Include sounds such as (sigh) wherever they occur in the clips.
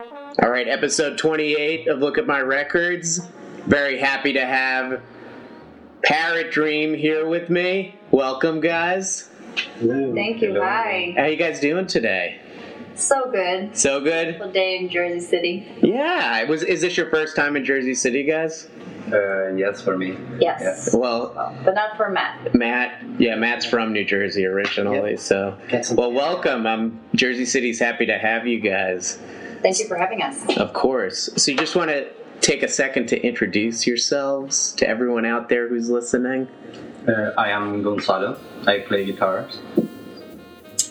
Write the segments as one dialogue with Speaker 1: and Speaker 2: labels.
Speaker 1: All right, episode 28 of Look at My Records. Very happy to have Parrot Dream here with me. Welcome, guys.
Speaker 2: Thank you. Hi.
Speaker 1: How you guys doing today?
Speaker 2: So good.
Speaker 1: So good.
Speaker 2: Beautiful day in Jersey City.
Speaker 1: Yeah. Was is this your first time in Jersey City, guys?
Speaker 3: Uh, yes, for me.
Speaker 2: Yes.
Speaker 1: Well,
Speaker 2: But not for Matt.
Speaker 1: Matt. Yeah, Matt's from New Jersey originally. So, well, welcome. Um, Jersey City's happy to have you guys.
Speaker 2: Thank you for having us.
Speaker 1: Of course. So, you just want to take a second to introduce yourselves to everyone out there who's listening.
Speaker 3: Uh, I am Gonzalo. I play guitar.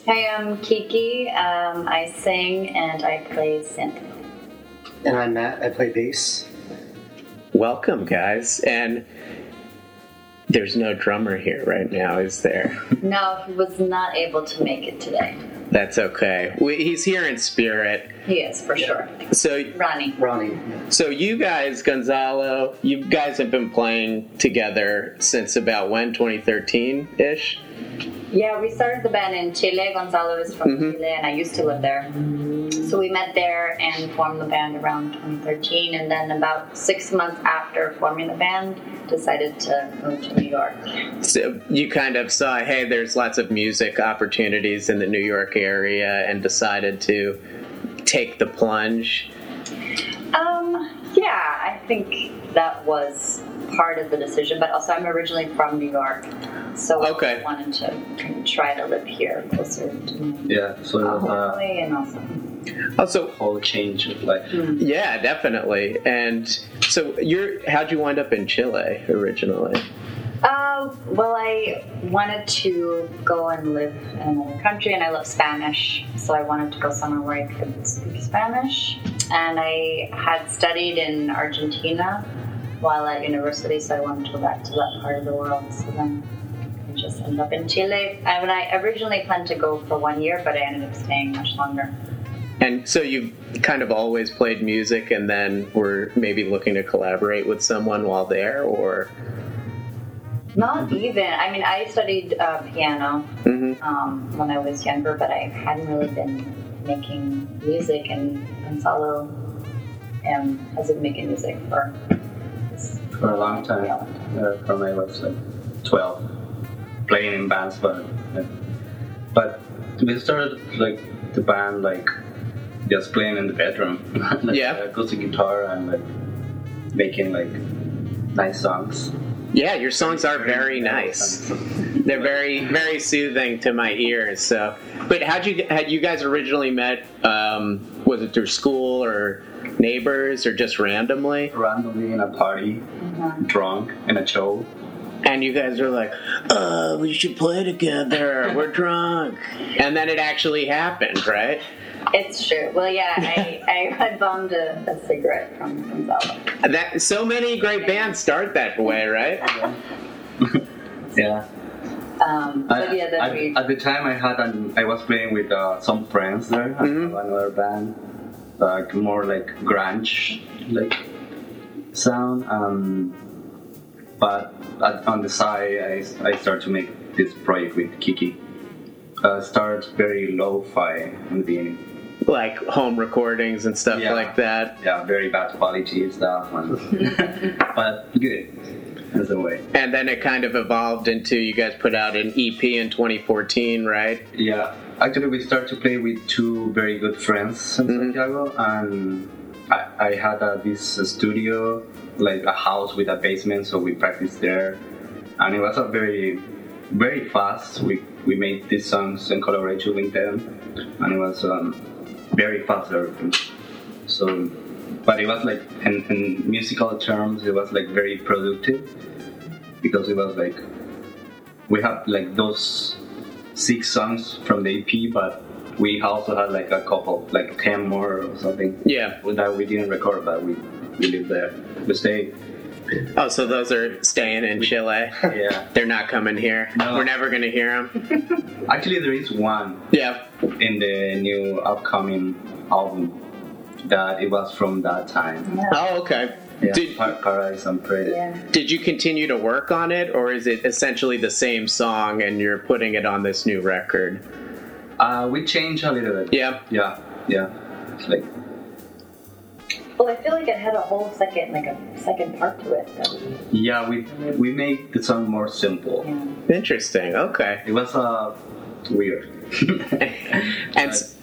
Speaker 2: Hey, I'm Kiki. Um, I sing and I play synth.
Speaker 4: And I'm Matt. I play bass.
Speaker 1: Welcome, guys. And there's no drummer here right now, is there?
Speaker 2: No, he was not able to make it today.
Speaker 1: That's okay. We, he's here in spirit.
Speaker 2: He is, for sure.
Speaker 1: So,
Speaker 2: Ronnie.
Speaker 4: Ronnie.
Speaker 1: so you guys, Gonzalo, you guys have been playing together since about when? 2013 ish.
Speaker 2: Yeah, we started the band in Chile. Gonzalo is from
Speaker 1: Mhm.
Speaker 2: Chile, and I used to live there. So we met there and formed the band around 2013. And then about six months after forming the band, decided to move to New York.
Speaker 1: So you kind of saw, hey, there's lots of music opportunities in the New York area, and decided to take the plunge.
Speaker 2: Um, yeah, I think that was part of the decision. But also, I'm originally from New York, so
Speaker 1: Okay.
Speaker 2: I wanted to try to live here closer to my
Speaker 3: Yeah, so it was
Speaker 2: and also.
Speaker 1: Also,
Speaker 3: whole change of life.
Speaker 1: yeah, definitely. And so you're, how'd you wind up in Chile originally?
Speaker 2: Uh, well, I wanted to go and live in another country, and I love Spanish, so I wanted to go somewhere where I could speak Spanish. And I had studied in Argentina while at university, so I wanted to go back to that part of the world. So then I just ended up in Chile. I mean, I originally planned to go for one year, but I ended up staying much longer.
Speaker 1: And so you've kind of always played music and then were maybe looking to collaborate with someone while there, or?
Speaker 2: Not even. I mean, I studied uh, piano
Speaker 1: Mhm.
Speaker 2: um, when I was younger, but I hadn't really been making music. And Gonzalo um, has been making music for
Speaker 3: For a long time.
Speaker 2: Yeah.
Speaker 3: Uh, from I was like 12. Playing in bands, but. yeah. But we started like the band like just playing in the bedroom. (laughs) like,
Speaker 1: Yeah.
Speaker 3: Acoustic guitar and like making like nice songs.
Speaker 1: Yeah, your songs are very nice. They're very, very soothing to my ears. So, but how'd you had you guys originally met? Um, was it through school or neighbors or just randomly?
Speaker 3: Randomly in a party, drunk in a show.
Speaker 1: And you guys are like, "Uh, we should play together. We're (laughs) drunk." And then it actually happened, right?
Speaker 2: It's true. Well, yeah, I, (laughs) I, I bummed a, a cigarette from Gonzalo.
Speaker 1: That so many great bands start that way, right? (laughs)
Speaker 3: Yeah.
Speaker 2: Um, but
Speaker 3: I-
Speaker 2: yeah, then
Speaker 3: I-
Speaker 2: we.
Speaker 3: at the time I had an, I was playing with uh, some friends there. I
Speaker 1: Mhm.
Speaker 3: another band, like more like grunge like sound. Um, but at, on the side, I, I started to make this project with Kiki. Uh, started very lo-fi in the beginning.
Speaker 1: Like home recordings and stuff
Speaker 3: Yeah.
Speaker 1: like that.
Speaker 3: Yeah, very bad quality stuff, and, (laughs) but good. That's the way.
Speaker 1: And then it kind of evolved into you guys put out an EP in 2014, right?
Speaker 3: Yeah, actually, we started to play with two very good friends in
Speaker 1: Mhm.
Speaker 3: Santiago, and I, I had uh, this uh, studio, like a house with a basement, so we practiced there, and it was a very, very fast. We we made these songs in collaboration with them, and it was um, very fast everything. So, but it was like in, in musical terms, it was like very productive because it was like we had like those six songs from the EP, but we also had like a couple, like ten more or something
Speaker 1: Yeah.
Speaker 3: that we didn't record, but we we lived there. We stayed.
Speaker 1: Oh, so those are staying in Chile.
Speaker 3: Yeah. (laughs)
Speaker 1: They're not coming here.
Speaker 3: No.
Speaker 1: We're never going to hear them. (laughs)
Speaker 3: Actually, there is one
Speaker 1: Yeah.
Speaker 3: in the new upcoming album that it was from that time.
Speaker 2: Yeah.
Speaker 1: Oh, okay.
Speaker 3: Yeah,
Speaker 1: Did,
Speaker 3: Par- Paradise and Prayer.
Speaker 2: yeah.
Speaker 1: did you continue to work on it, or is it essentially the same song and you're putting it on this new record?
Speaker 3: Uh, we changed a little bit.
Speaker 1: Yeah.
Speaker 3: Yeah, yeah. It's like
Speaker 2: Well, I feel like it had a whole second, like a second part to it. That was,
Speaker 3: Yeah, we we made the song more simple.
Speaker 2: yeah.
Speaker 1: Interesting. Okay.
Speaker 3: It was uh, weird. (laughs)
Speaker 1: And s-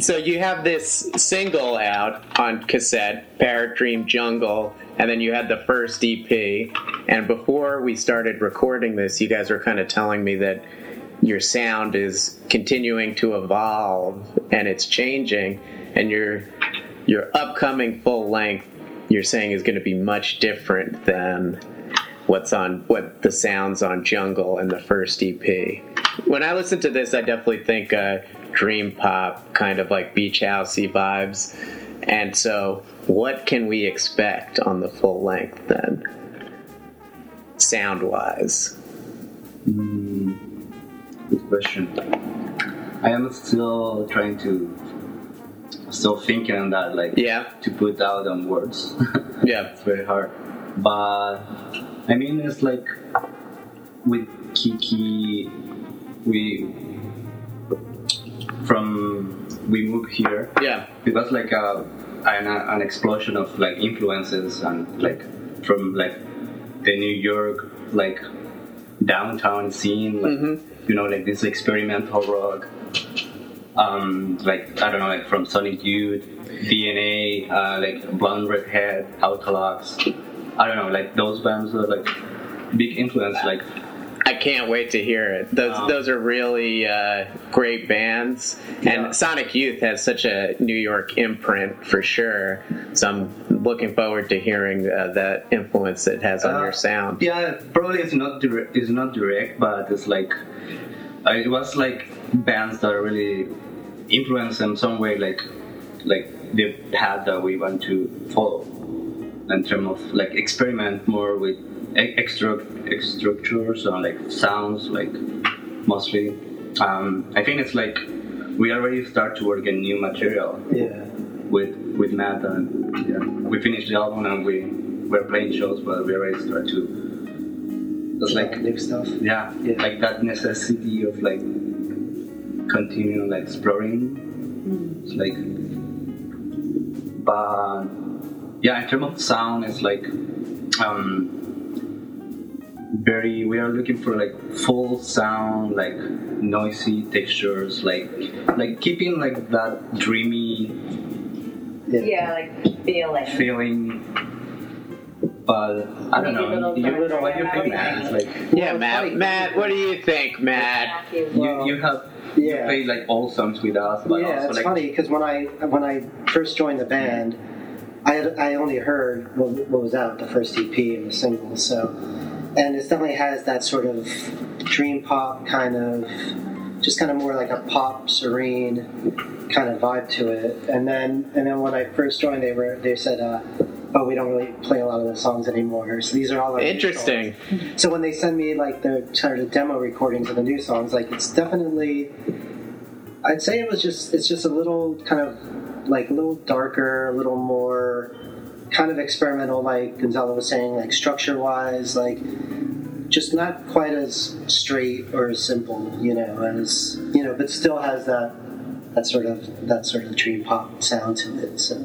Speaker 1: so you have this single out on cassette, Parrot Dream Jungle, and then you had the first EP. And before we started recording this, you guys were kind of telling me that your sound is continuing to evolve and it's changing, and your your upcoming full length, you're saying, is going to be much different than what's on what the sounds on Jungle and the first EP. When I listen to this, I definitely think uh, dream pop, kind of like beach housey vibes. And so, what can we expect on the full length then, sound wise?
Speaker 3: Good question. I am still trying to, still thinking on that, like
Speaker 1: Yeah,
Speaker 3: to put out on words. (laughs)
Speaker 1: yeah,
Speaker 3: it's very hard. But I mean, it's like with Kiki, we from we moved here.
Speaker 1: yeah,
Speaker 3: It was like a an, an explosion of like influences and like from like the New York like downtown scene, like
Speaker 1: Mhm.
Speaker 3: you know, like this experimental rock. Um, like I don't know, like from Sonic Youth, DNA, uh, like Blonde Redhead, Outlaws. I don't know, like those bands are like big influence. Like
Speaker 1: I can't wait to hear it. Those
Speaker 3: Wow.
Speaker 1: those are really uh, great bands,
Speaker 3: Yeah.
Speaker 1: and Sonic Youth has such a New York imprint for sure. So I'm looking forward to hearing uh, that influence it has on
Speaker 3: Uh,
Speaker 1: your sound.
Speaker 3: Yeah, probably it's not direct. It's not direct, but it's like it was like bands that really influenced in some way, like like the path that we want to follow in terms of like experiment more with extra structures or like sounds, like mostly. Um, I think it's like we already start to work in new material
Speaker 4: Yeah.
Speaker 3: with with Matt and yeah, we finished the album and we we're playing shows, but we already start to. It's like
Speaker 4: new stuff.
Speaker 3: yeah,
Speaker 4: Yeah.
Speaker 3: like that necessity of like continue like exploring. It's like, but yeah, in terms of sound, it's like um very. We are looking for like full sound, like noisy textures, like like keeping like that dreamy
Speaker 2: Yeah, like feeling.
Speaker 3: feeling. But I don't know.
Speaker 2: little
Speaker 3: You don't know what you
Speaker 2: darker,
Speaker 3: think, man. It's like
Speaker 1: Yeah, Matt. Matt, what do you think, Matt?
Speaker 3: You, you have you
Speaker 4: yeah.
Speaker 3: played like all songs with us, but
Speaker 4: yeah,
Speaker 3: also
Speaker 4: it's
Speaker 3: like
Speaker 4: funny because when I when I first joined the band, I had, I only heard what, what was out the first EP and the single. So, and it definitely has that sort of dream pop kind of, just kind of more like a pop serene kind of vibe to it. And then and then when I first joined, they were they said. Uh, Oh, we don't really play a lot of the songs anymore. So these are all our
Speaker 1: Interesting.
Speaker 4: So when they send me like the sort of demo recordings of the new songs, like it's definitely I'd say it was just it's just a little kind of like a little darker, a little more kind of experimental, like Gonzalo was saying, like structure wise, like just not quite as straight or as simple, you know, as you know, but still has that that sort of that sort of dream pop sound to it. So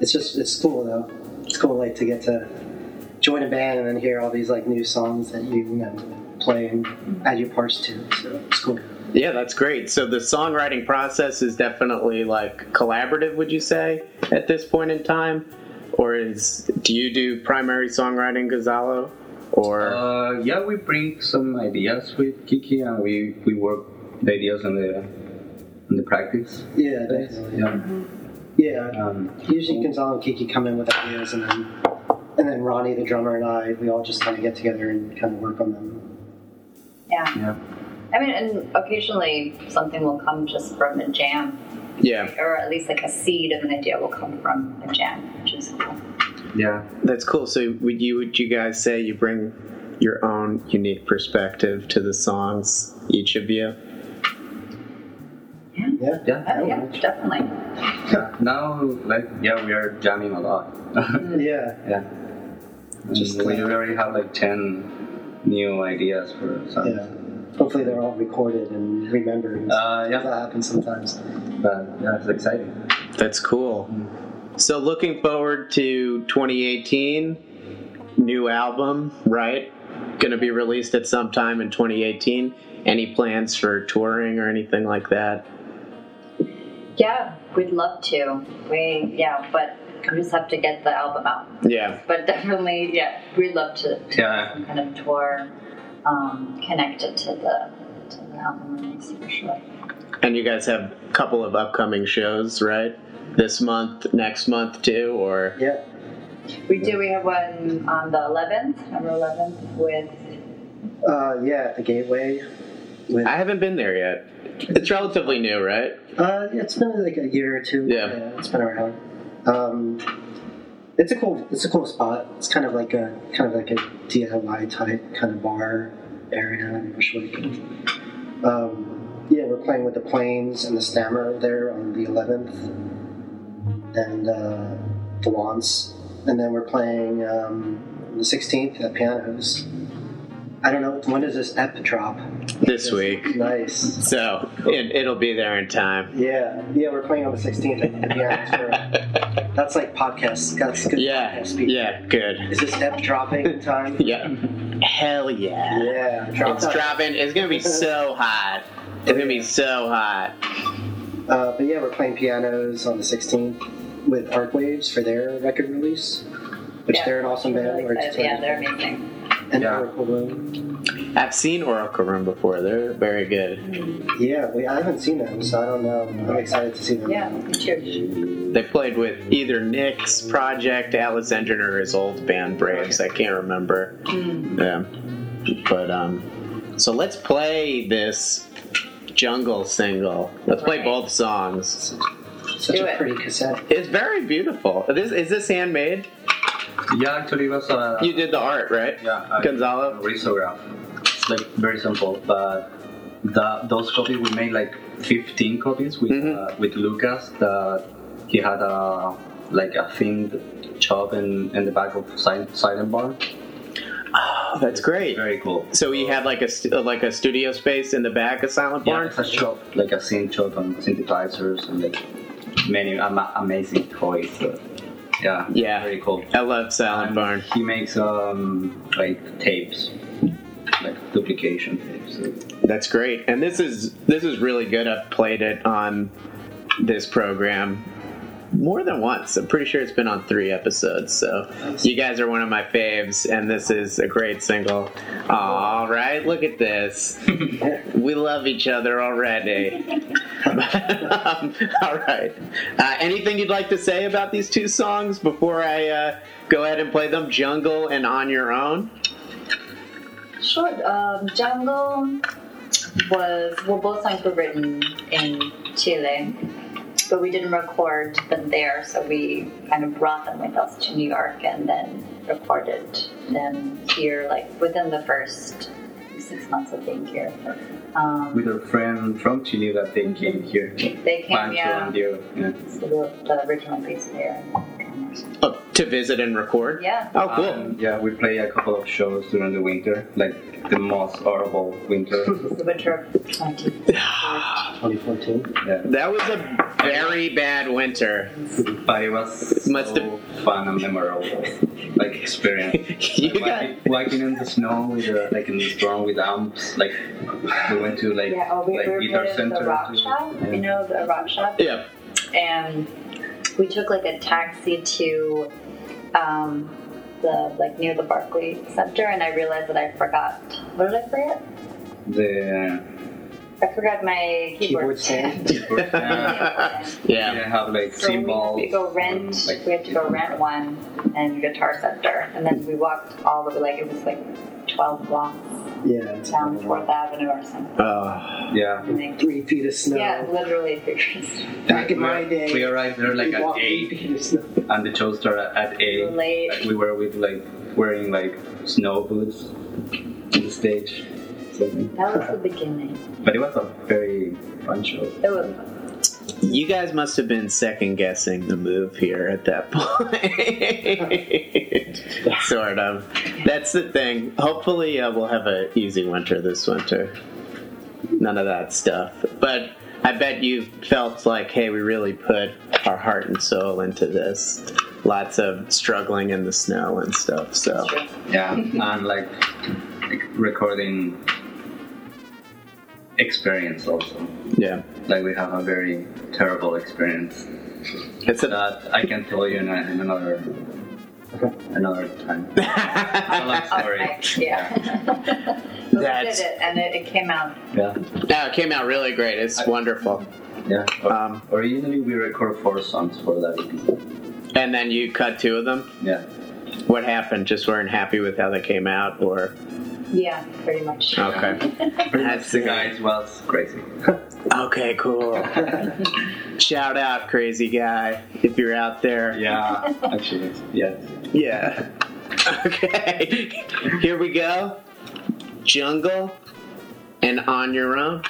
Speaker 4: it's just it's cool though. It's cool like to get to join a band and then hear all these like new songs that you, you know play and add your parts to. So it's cool.
Speaker 1: Yeah, that's great. So the songwriting process is definitely like collaborative, would you say, at this point in time? Or is do you do primary songwriting, Gonzalo? Or
Speaker 3: uh, yeah, we bring some ideas with Kiki and we we work the ideas on the on the practice.
Speaker 4: Yeah, definitely.
Speaker 3: Yeah.
Speaker 4: Yeah.
Speaker 3: Um,
Speaker 4: Usually Gonzalo and Kiki come in with ideas, and then and then Ronnie, the drummer, and I, we all just kind of get together and kind of work on them.
Speaker 2: Yeah.
Speaker 3: yeah.
Speaker 2: I mean, and occasionally something will come just from a jam,
Speaker 1: yeah,
Speaker 2: or at least like a seed of an idea will come from a jam, which is cool.
Speaker 3: Yeah.
Speaker 1: that's cool. So would you would you guys say you bring your own unique perspective to the songs, each of you?
Speaker 2: Yeah.
Speaker 4: Yeah.
Speaker 3: Yeah.
Speaker 2: Oh, yeah, definitely. (laughs)
Speaker 3: Now, like, yeah, we are jamming a lot. (laughs)
Speaker 4: Yeah.
Speaker 3: yeah.
Speaker 4: Just
Speaker 3: Just we
Speaker 4: like-
Speaker 3: already have like ten new ideas for songs.
Speaker 4: Yeah. Hopefully they're all recorded and remembered.
Speaker 3: Uh, yeah, That
Speaker 4: happens sometimes.
Speaker 3: But yeah, it's exciting.
Speaker 1: That's cool. So looking forward to 2018, new album, right? Going to be released at some time in 2018. Any plans for touring or anything like that?
Speaker 2: Yeah, we'd love to. We yeah, but we just have to get the album out.
Speaker 1: Yeah.
Speaker 2: But definitely, yeah, we'd love to, to
Speaker 3: Yeah.
Speaker 2: some kind of tour um, connected to the to the album release for sure.
Speaker 1: And you guys have a couple of upcoming shows, right? This month, next month too, or
Speaker 4: Yeah.
Speaker 2: We do. We have one on the 11th, November 11th, with
Speaker 4: Uh, yeah, the Gateway. With,
Speaker 1: I haven't been there yet. It's relatively new, right?
Speaker 4: uh, it's been like a year or two.
Speaker 1: Yeah.
Speaker 4: it's been around. Um, it's a cool. It's a cool spot. It's kind of like a kind of like a DIY type kind of bar area in Bushwick. Um, yeah, we're playing with the Planes and the Stammer there on the 11th, and uh, the Wants, and then we're playing um, the 16th at Pianos. I don't know when does this ep drop?
Speaker 1: This week.
Speaker 4: Nice.
Speaker 1: So it, it'll be there in time.
Speaker 4: Yeah, yeah, we're playing on the 16th at the that's like podcast. That's good.
Speaker 1: Yeah,
Speaker 4: podcast speak.
Speaker 1: yeah, good.
Speaker 4: Is this ep dropping in time? (laughs)
Speaker 1: Yeah. Hell yeah.
Speaker 4: Yeah, drop
Speaker 1: It's
Speaker 4: that.
Speaker 1: dropping. It's gonna be so hot. It's gonna be so hot.
Speaker 4: Uh, but yeah, we're playing pianos on the 16th with Arc Waves for their record release, which
Speaker 2: yeah,
Speaker 4: they're an awesome band.
Speaker 2: really
Speaker 4: We're
Speaker 2: excited.
Speaker 4: excited.
Speaker 2: Yeah, they're amazing.
Speaker 4: And
Speaker 3: Yeah.
Speaker 4: Oracle Room.
Speaker 1: I've seen Oracle Room before. They're very good.
Speaker 4: Yeah, we, I haven't seen them, so I don't know. I'm excited to see them.
Speaker 2: Yeah, me too.
Speaker 1: They played with either Nick's project, Alice Engine, or his old band Braves. I can't remember. Yeah. But um, so let's play this jungle single. Let's play
Speaker 2: Right.
Speaker 1: both songs.
Speaker 4: Such
Speaker 2: Do
Speaker 4: a
Speaker 2: it.
Speaker 4: pretty cassette.
Speaker 1: It's very beautiful. This is this handmade?
Speaker 3: Yeah, actually, it was a
Speaker 1: You did the art, right?
Speaker 3: yeah
Speaker 1: Gonzalo?
Speaker 3: risograph. It's like very simple, but the, those copies we made like 15 copies with
Speaker 1: Mhm.
Speaker 3: uh, with Lucas. That he had a like a synth shop in, in the back of Silent Barn.
Speaker 1: Oh, that's great.
Speaker 3: Very cool.
Speaker 1: So he had like a like a studio space in the back of Silent Barn.
Speaker 3: it's a shop like a synth shop and synthesizers and like many ama- amazing toys. So, yeah,
Speaker 1: Yeah.
Speaker 3: very cool.
Speaker 1: I love Silent
Speaker 3: And
Speaker 1: Barn.
Speaker 3: He makes um like tapes, like duplication tapes.
Speaker 1: That's great. And this is this is really good. I've played it on this program more than once. I'm pretty sure it's been on three episodes. So you guys are one of my faves, and this is a great single. All right, look at this. (laughs) We love each other already. um, (laughs) (laughs) all right. Uh, anything you'd like to say about these two songs before I uh, go ahead and play them? Jungle and On Your Own.
Speaker 2: Sure. Um, Jungle was well, both songs were written in Chile, but we didn't record them there, so we kind of brought them with us to New York and then recorded them here, like within the first six months of being here. Um,
Speaker 3: with a friend from Chile that they came here.
Speaker 2: they came, yeah,
Speaker 3: Diego. Yeah.
Speaker 2: so the, the original bass player.
Speaker 1: Oh, to visit and record.
Speaker 2: Yeah.
Speaker 1: Oh, cool.
Speaker 3: Um, yeah, we play a couple of shows during the winter, like the most horrible winter. (laughs)
Speaker 2: The winter of 20.
Speaker 4: 2014. (sighs)
Speaker 3: yeah.
Speaker 1: That was a very bad winter.
Speaker 3: But it was
Speaker 1: Must
Speaker 3: so fun and memorable, like experience. (laughs)
Speaker 1: You
Speaker 3: Like,
Speaker 1: got
Speaker 3: walking, walking in the snow with uh, like in the storm with amps. Like we went to like
Speaker 2: Yeah, oh, we
Speaker 3: like
Speaker 2: were
Speaker 3: guitar center.
Speaker 2: the rock shop.
Speaker 3: yeah.
Speaker 2: You know the rock shop?
Speaker 1: yeah.
Speaker 2: and we took like a taxi to um, the like near the Barclay Center, and I realized that I forgot. What did I forget?
Speaker 3: The
Speaker 2: I forgot my keyboard,
Speaker 4: Keyboard stand.
Speaker 3: keyboard stand.
Speaker 2: stand. (laughs)
Speaker 1: Yeah.
Speaker 3: have like
Speaker 2: So we,
Speaker 3: cymbals.
Speaker 2: we go rent.
Speaker 3: like-
Speaker 2: we had to go rent one and Guitar Center, and then we walked all the way. Like it was like twelve blocks
Speaker 4: Yeah, it's
Speaker 2: down Fourth Avenue or something.
Speaker 1: Oh,
Speaker 3: Yeah.
Speaker 2: And they-
Speaker 4: three feet of snow.
Speaker 2: yeah, literally figures.
Speaker 4: Back in
Speaker 3: We-
Speaker 4: my day,
Speaker 3: we arrived there like at eight.
Speaker 4: three feet of snow. (laughs)
Speaker 3: and the show started at eight.
Speaker 2: Late.
Speaker 3: Like, we were with like wearing like snow boots on the stage. So,
Speaker 2: That was the beginning.
Speaker 3: but it was a very fun show.
Speaker 2: It was fun.
Speaker 1: You guys must have been second guessing the move here at that (laughs) point. (laughs) sort of. That's the thing. Hopefully, uh, we'll have an easy winter this winter. None of that stuff. But I bet you felt like, hey, we really put our heart and soul into this. Lots of struggling in the snow and stuff. So
Speaker 3: Yeah, and like, like recording experience also.
Speaker 1: yeah,
Speaker 3: Like we have a very terrible experience
Speaker 1: it's a.
Speaker 3: that I can tell you in, a, in another another time. (laughs) a long story.
Speaker 2: Okay, yeah. But (laughs) we
Speaker 1: That's-
Speaker 2: did it, and it, it came out.
Speaker 3: Yeah,
Speaker 1: No, it came out really great. It's wonderful.
Speaker 3: yeah.
Speaker 1: Um,
Speaker 3: Originally, we record four songs for that EP.
Speaker 1: and then you cut two of them.
Speaker 3: Yeah,
Speaker 1: What happened? Just weren't happy with how they came out, or
Speaker 2: Yeah, pretty much.
Speaker 1: okay,
Speaker 3: pretty (laughs)
Speaker 1: That's
Speaker 3: the
Speaker 1: it.
Speaker 3: guys was crazy. (laughs)
Speaker 1: okay, cool. (laughs) Shout out, crazy guy, if you're out there.
Speaker 3: Yeah, actually, yeah.
Speaker 1: Yeah. Okay. Here we go. Jungle and on your own.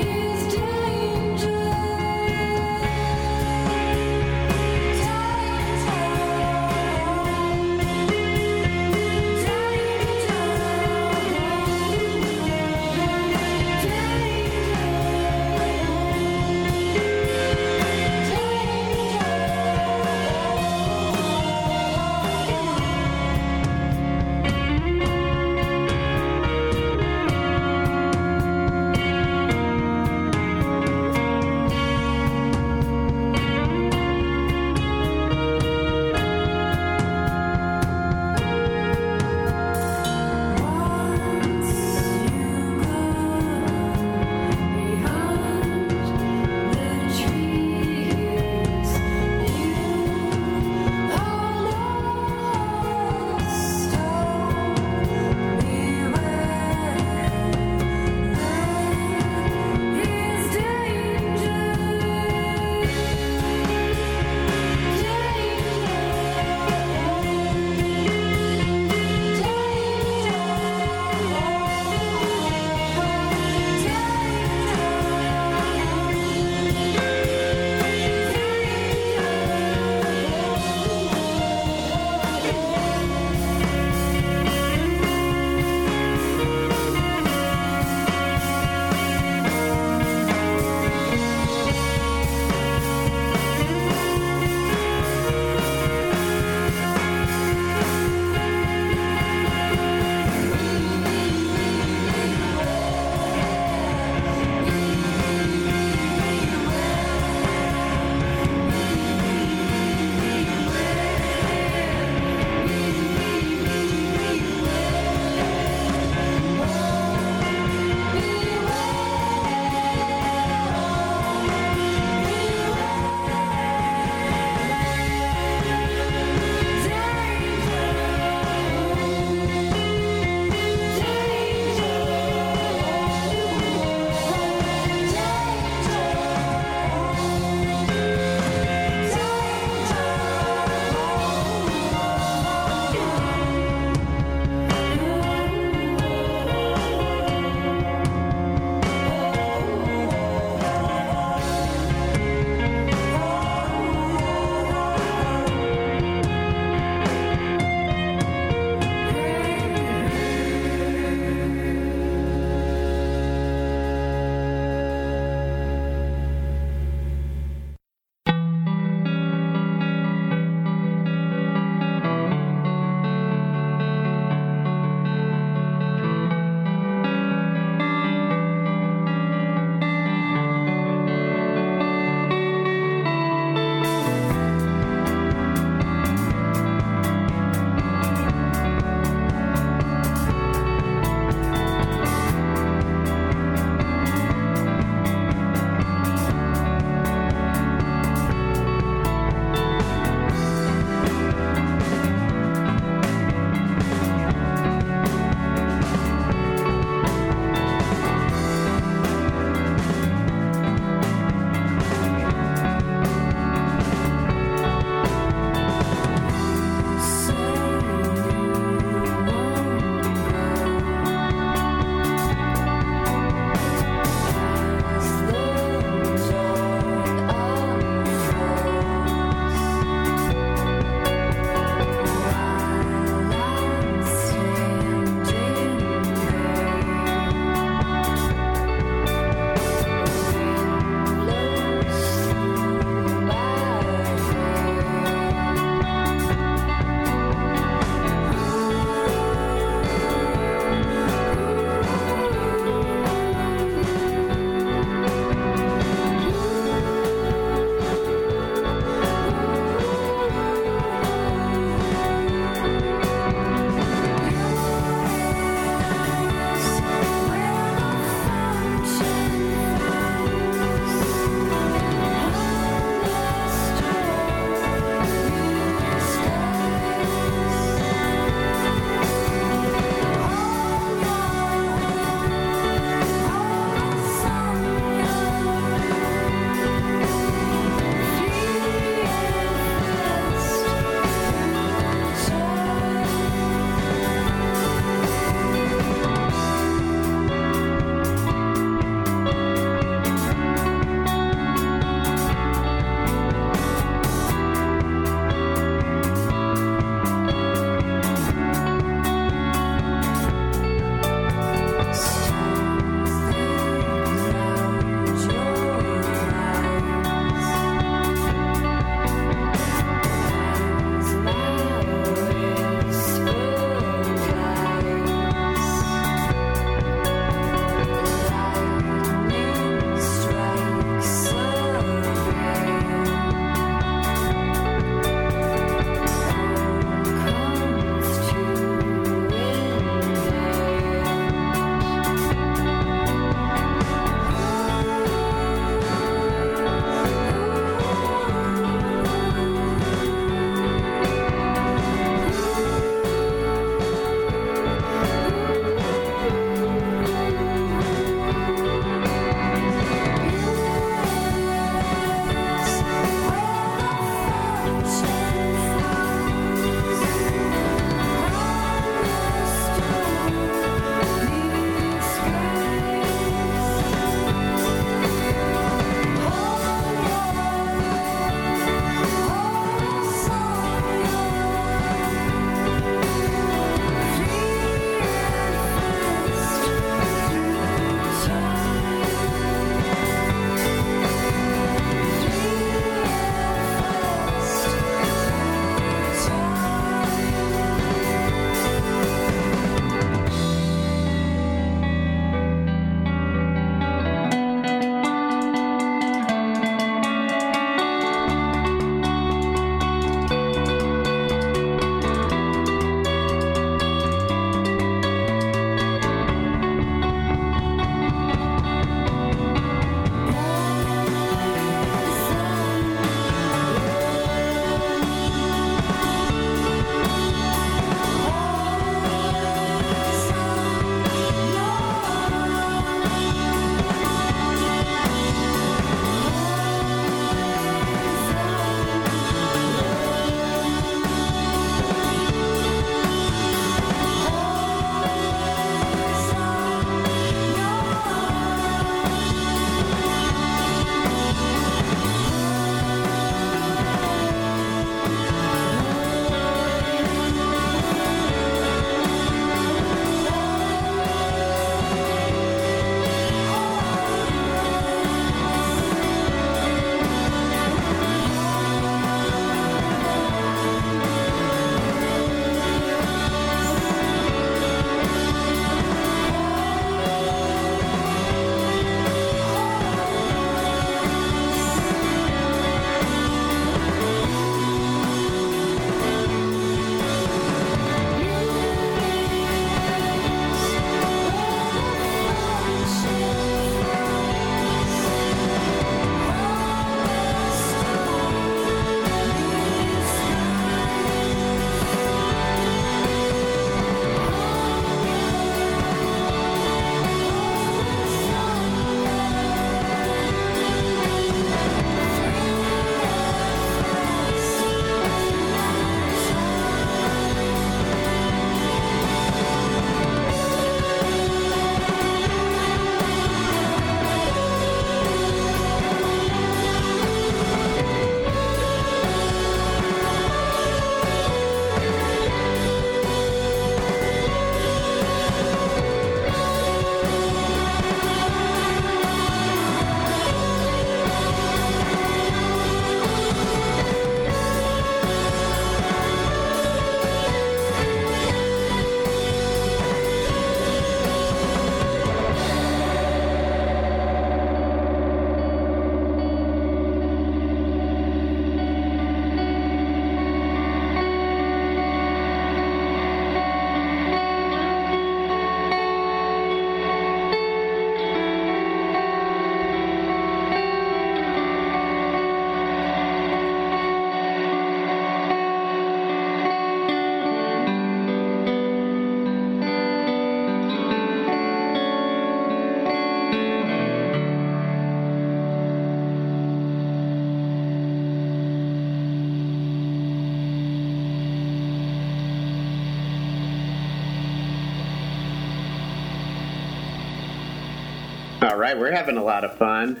Speaker 1: All right, we're having a lot of fun.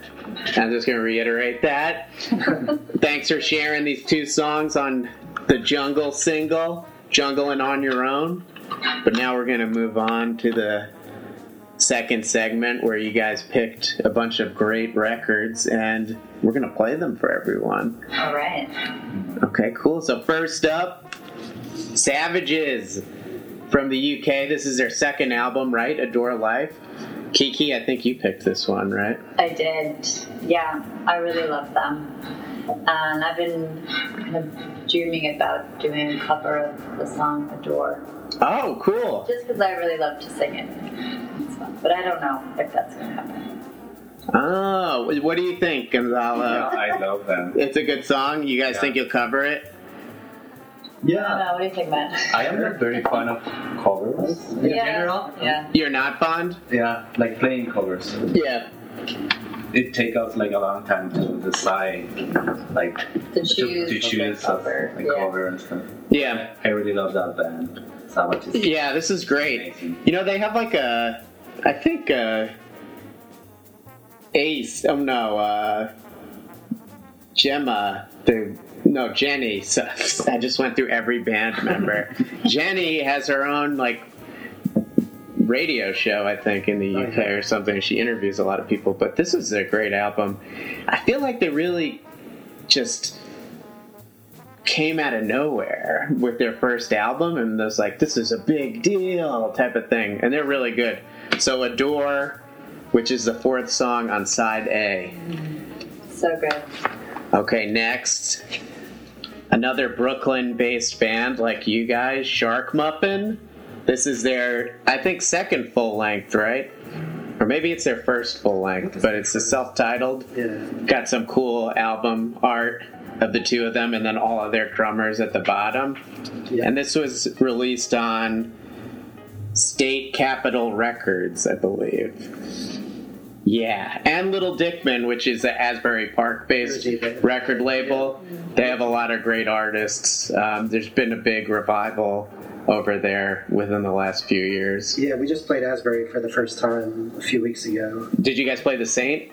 Speaker 1: I'm just going to reiterate that. (laughs) Thanks for sharing these two songs on the Jungle single, Jungle and On Your Own. But now we're going to move on to the second segment where you guys picked a bunch of great records and we're going to play them for everyone.
Speaker 2: All right.
Speaker 1: Okay, cool. So first up, Savages from the UK. This is their second album, right? Adore Life. Kiki, I think you picked this one, right?
Speaker 2: I did. Yeah, I really love them. And I've been kind of dreaming about doing a cover of the song Adore.
Speaker 1: Oh, cool.
Speaker 2: Just because I really love to sing it. But I don't know if that's going to happen.
Speaker 1: Oh, what do you think, Gonzalo?
Speaker 3: Yeah, I love them.
Speaker 1: It's a good song. You guys
Speaker 3: Yeah.
Speaker 1: think you'll cover it?
Speaker 2: I don't
Speaker 3: Yeah,
Speaker 2: know. What do you think, man?
Speaker 3: I am not very fond of covers in
Speaker 2: yeah.
Speaker 3: general.
Speaker 2: Yeah.
Speaker 1: You're not fond?
Speaker 3: Yeah, like playing covers.
Speaker 1: Yeah.
Speaker 3: It takes us like a long time to decide, like
Speaker 2: To choose,
Speaker 3: to, to
Speaker 2: the
Speaker 3: choose a,
Speaker 2: cover.
Speaker 3: a
Speaker 2: yeah.
Speaker 3: cover and stuff.
Speaker 1: Yeah.
Speaker 3: I really love that band. Savage is
Speaker 1: Yeah, this is great.
Speaker 3: amazing.
Speaker 1: You know, they have like a, I think, uh, Ace, oh no, uh, Gemma, the, no, Jehnny. (laughs) So, I just went through every band member. (laughs) Jehnny has her own, like, radio show, I think, in the oh, UK or something. She interviews a lot of people, but this is a great album. I feel like they really just came out of nowhere with their first album and was like, this is a big deal type of thing. And they're really good. So, Adore, which is the fourth song on side A.
Speaker 2: So good.
Speaker 1: Okay, next. Another Brooklyn based band like you guys, Shark Muffin. This is their, I think, second full length, right? Or maybe it's their first full length, but it's a self titled.
Speaker 4: Yeah.
Speaker 1: Got some cool album art of the two of them and then all of their drummers at the bottom.
Speaker 4: Yeah.
Speaker 1: And this was released on State Capitol Records, I believe. Yeah, and Little Dickman, which is the Asbury Park based record label. They have a lot of great artists. Um, there's been a big revival over there within the last few years.
Speaker 4: Yeah, we just played Asbury for the first time a few weeks ago.
Speaker 1: Did you guys play the Saint?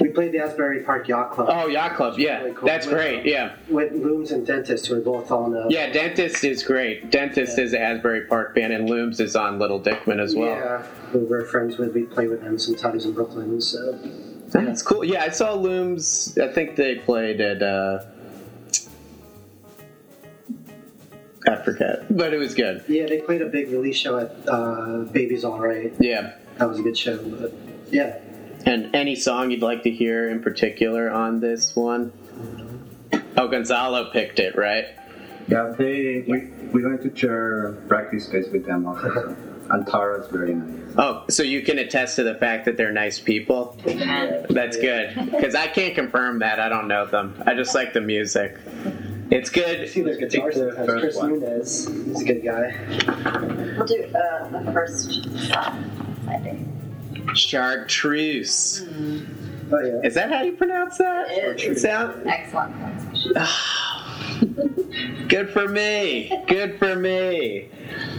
Speaker 4: We played the Asbury Park Yacht Club
Speaker 1: Oh, Yacht Club, yeah.
Speaker 4: Really cool.
Speaker 1: That's great, yeah.
Speaker 4: with Looms and Dentist, who are both on the.
Speaker 1: Yeah, Dentist is great. Dentist
Speaker 4: Yeah.
Speaker 1: is Asbury Park band, and Looms is on Little Dickman as well.
Speaker 4: Yeah, who we're friends with. We play with them sometimes in Brooklyn. So
Speaker 1: That's cool. Yeah, I saw Looms. I think they played at. Uh, I forget, but it was good.
Speaker 4: yeah, they played a big release show at uh, Baby's All Right.
Speaker 1: Yeah.
Speaker 4: That was a good show. But yeah,
Speaker 1: And any song you'd like to hear in particular on this one? Oh, Gonzalo picked it, right?
Speaker 3: Yeah, they we we went to share practice space with them also. (laughs) and Tara's very nice.
Speaker 1: Oh, so you can attest to the fact that they're nice people?
Speaker 2: We.
Speaker 1: That's good. Because I can't confirm that. I don't know them. I just like the music. It's
Speaker 4: I
Speaker 1: good.
Speaker 4: see their guitar
Speaker 3: Take the
Speaker 4: sometimes. Chris
Speaker 3: one.
Speaker 4: Nunez, he's a good guy.
Speaker 2: We'll do uh, the first shot. I think.
Speaker 1: Chartreuse.
Speaker 4: Oh yeah.
Speaker 1: Is that how you pronounce that?
Speaker 2: It is.
Speaker 1: Sound?
Speaker 2: Excellent.
Speaker 1: Good for me. Good for me.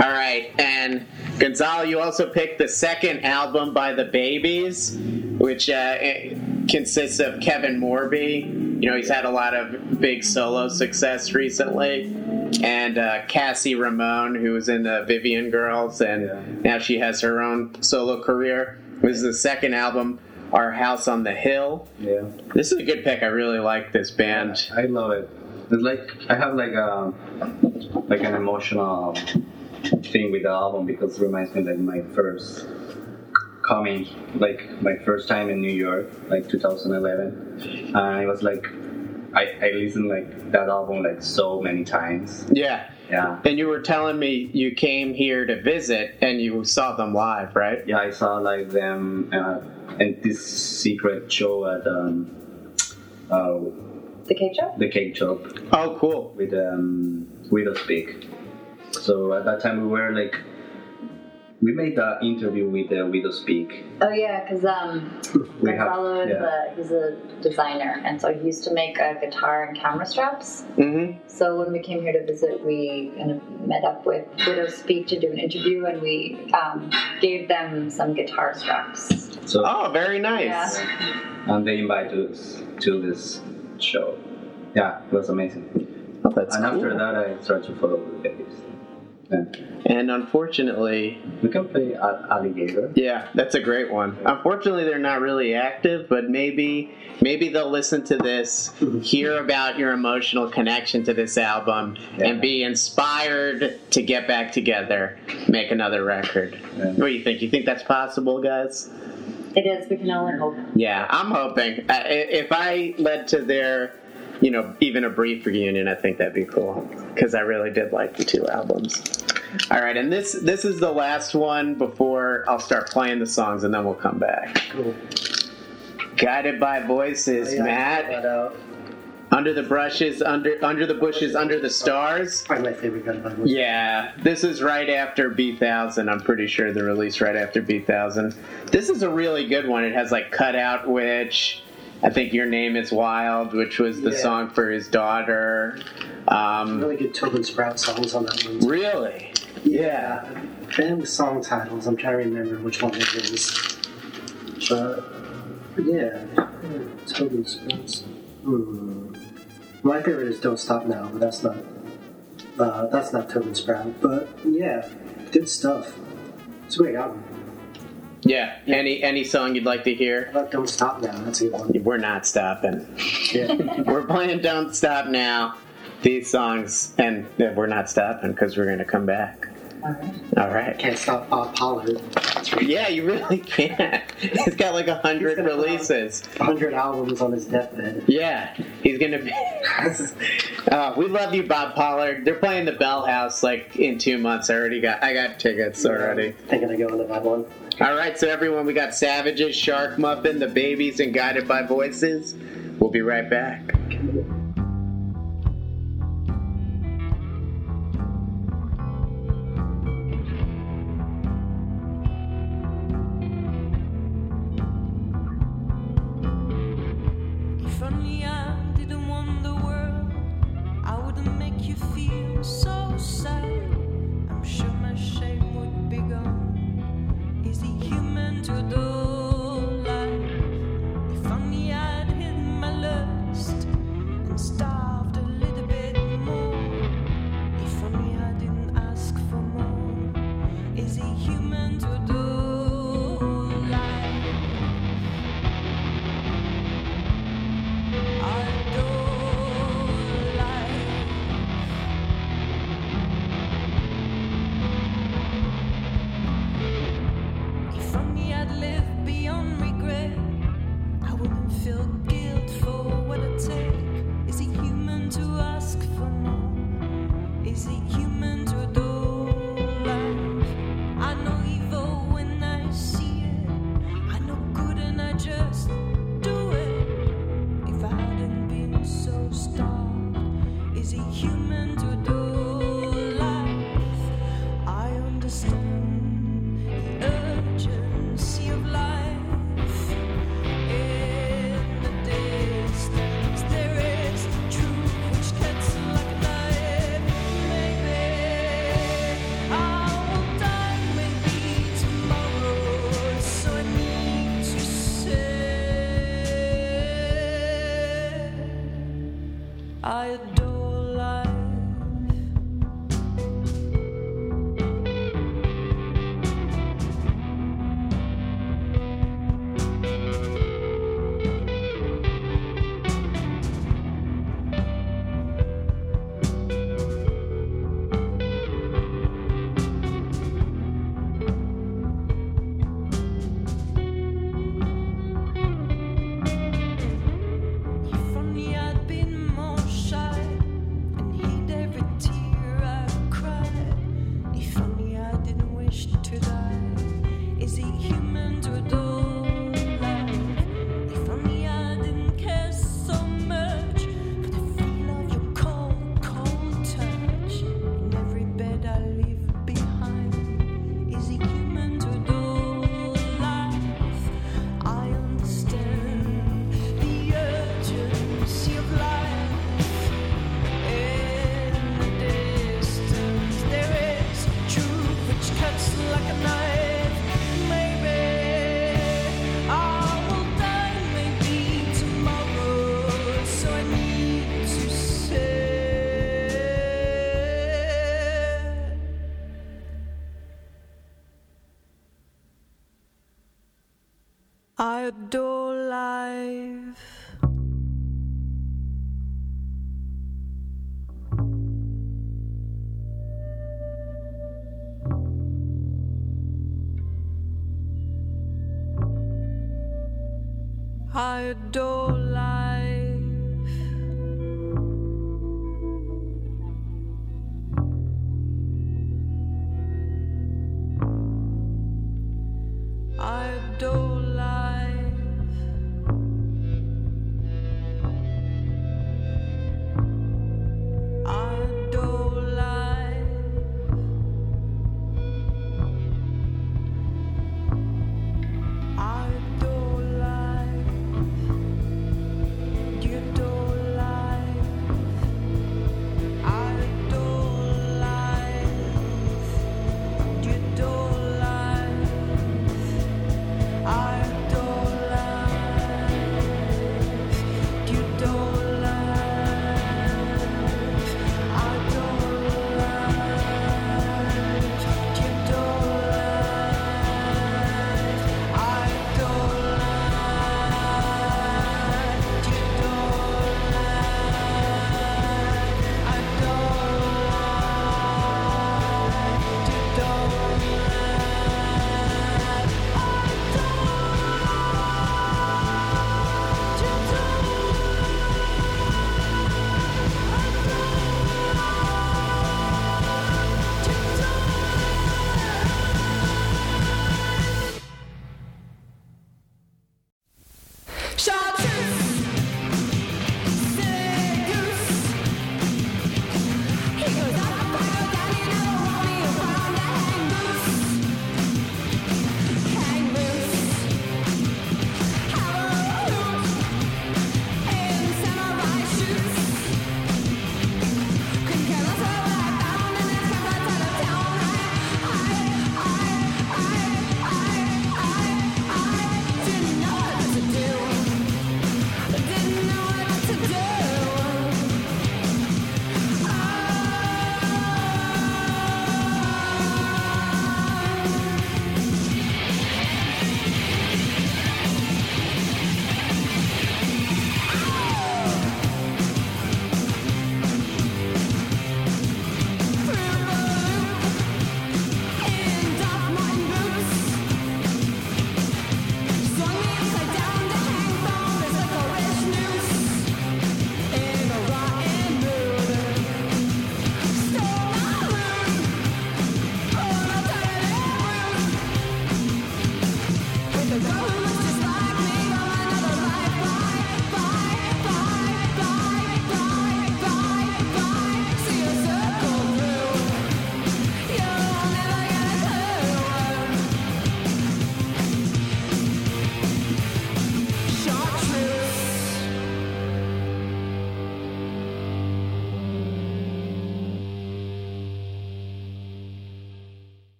Speaker 1: All right, and Gonzalo, you also picked the second album by the Babies, which uh, it consists of Kevin Morby. You know, he's had a lot of big solo success recently, and uh, Cassie Ramone, who was in the Vivian Girls, and
Speaker 3: Yeah.
Speaker 1: now she has her own solo career. This is the second album, Our House on the Hill.
Speaker 3: Yeah.
Speaker 1: This is a good pick. I really like this band.
Speaker 3: I love it. It's like I have like a like an emotional thing with the album because it reminds me like my first coming, like my first time in New York, like 2011, and it was like I I listened like that album like so many times.
Speaker 1: Yeah.
Speaker 3: Yeah.
Speaker 1: And you were telling me you came here to visit and you saw them live, right?
Speaker 3: Yeah, I saw like them uh, in this secret show at um, uh,
Speaker 2: The cake shop?
Speaker 3: the Cake Shop.
Speaker 1: Oh, cool.
Speaker 3: with um, Widowspeak. So at that time we were like, we made an interview with uh, Widow Speak.
Speaker 2: Oh yeah, because um,
Speaker 3: We have-
Speaker 2: Gonzalo is
Speaker 3: yeah.
Speaker 2: a he's a designer, and so he used to make uh, guitar and camera straps.
Speaker 1: Mm-hmm.
Speaker 2: So when we came here to visit, we kind of met up with Widowspeak to do an interview, and we um, gave them some guitar straps.
Speaker 3: So
Speaker 1: Oh, very nice.
Speaker 2: Yeah.
Speaker 3: and they invited us to this show. Yeah, it was amazing.
Speaker 1: Oh, that's
Speaker 3: and
Speaker 1: cool.
Speaker 3: after that, I started to follow the bass. And
Speaker 1: And unfortunately,
Speaker 3: we can play Al- Alligator.
Speaker 1: yeah, that's a great one. Unfortunately, they're not really active, but maybe maybe they'll listen to this, (laughs) hear about your emotional connection to this album, and be inspired to get back together, make another record.
Speaker 3: Yeah.
Speaker 1: What do you think? You think that's possible, guys?
Speaker 2: It is. We can only hope.
Speaker 1: Yeah, I'm hoping. I- i- If I led to their, you know, even a brief reunion, I think that'd be cool because I really did like the two albums. All right, and this this is the last one before I'll start playing the songs, and then we'll come back.
Speaker 4: Cool.
Speaker 1: Guided by voices,
Speaker 4: Oh, Yeah,
Speaker 1: Matt.
Speaker 4: out.
Speaker 1: Under the brushes, under under the bushes, under the stars.
Speaker 4: Probably my favorite gun by
Speaker 1: Yeah, this is right after Bee Thousand. I'm pretty sure the release right after Bee Thousand. This is a really good one. It has like Cutout Witch. I think Your Name is Wild, which was the
Speaker 4: Yeah.
Speaker 1: song for his daughter. Um,
Speaker 4: Really good Tobin Sprout songs on that one.
Speaker 1: really?
Speaker 4: Yeah. Band with song titles. I'm trying to remember which one it is. But yeah, Tobin Sprouts. Hmm. My favorite is Don't Stop Now, but that's not. Uh, that's not Tobin Sprout. But yeah, good stuff. It's a great album.
Speaker 1: Yeah. Any any song you'd like to hear?
Speaker 4: Don't Stop Now? That's a good one.
Speaker 1: We're not stopping.
Speaker 4: Yeah. (laughs)
Speaker 1: We're playing Don't Stop Now. These songs, and we're not stopping because we're going to come back.
Speaker 2: All right.
Speaker 1: All right.
Speaker 4: Can't stop Bob Pollard.
Speaker 1: Yeah, you really (laughs) can't. He's got like a hundred
Speaker 4: He's gonna put out-
Speaker 1: releases.
Speaker 4: 100 albums on his deathbed.
Speaker 1: Yeah, he's gonna be. (laughs) uh, we love you, Bob Pollard. They're playing the Bell House like in two months. I already got. I got tickets already.
Speaker 4: Thinking of going to that one.
Speaker 1: All right, so everyone, we got Savages, Shark Muffin, the Babies, and Guided by Voices. We'll be right back.
Speaker 5: deux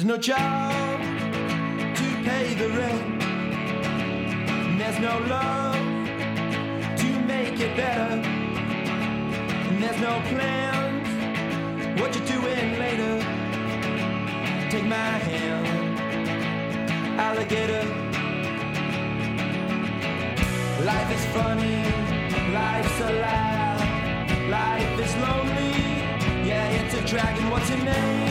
Speaker 6: There's no job to pay the rent. And there's no love to make it better. And there's no plans. What you're doing later? Take my hand, alligator. Life is funny. Life's alive. Life is lonely. Yeah, it's a dragon. What's your name?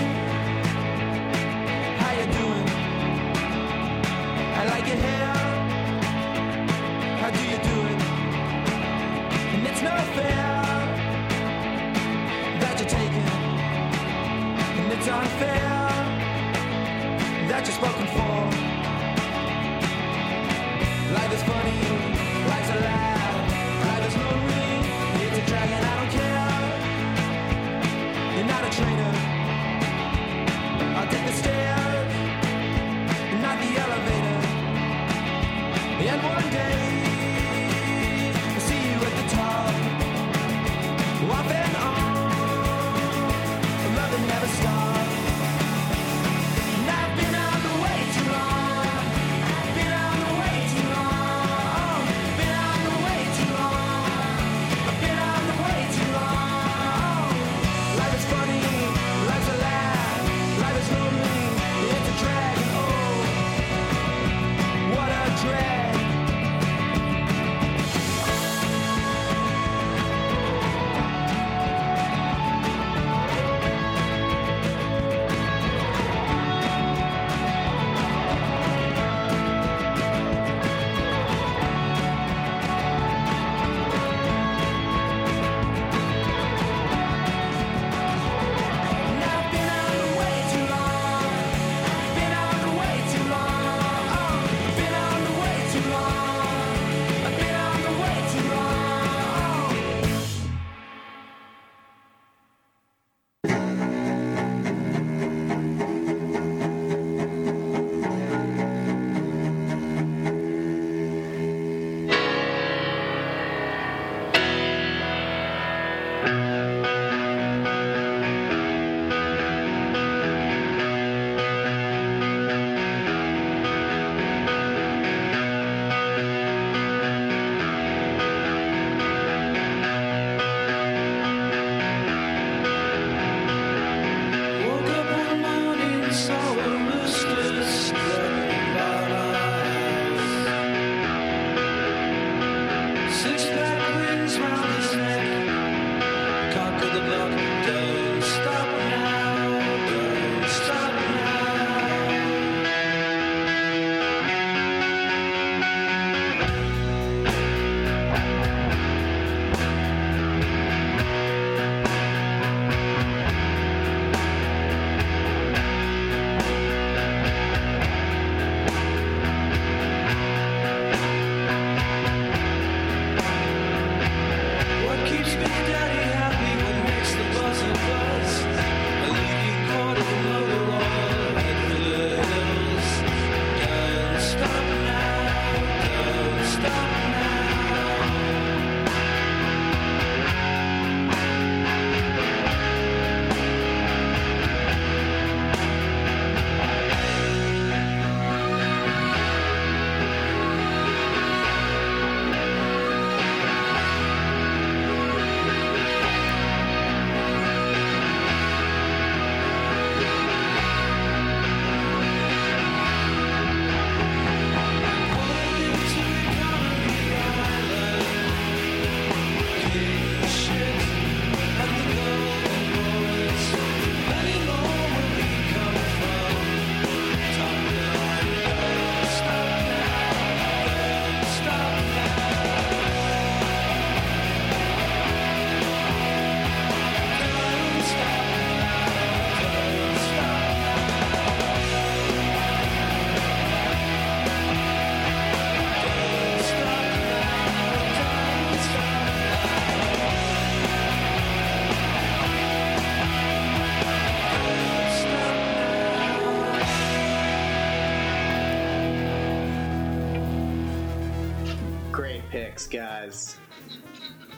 Speaker 1: Guys.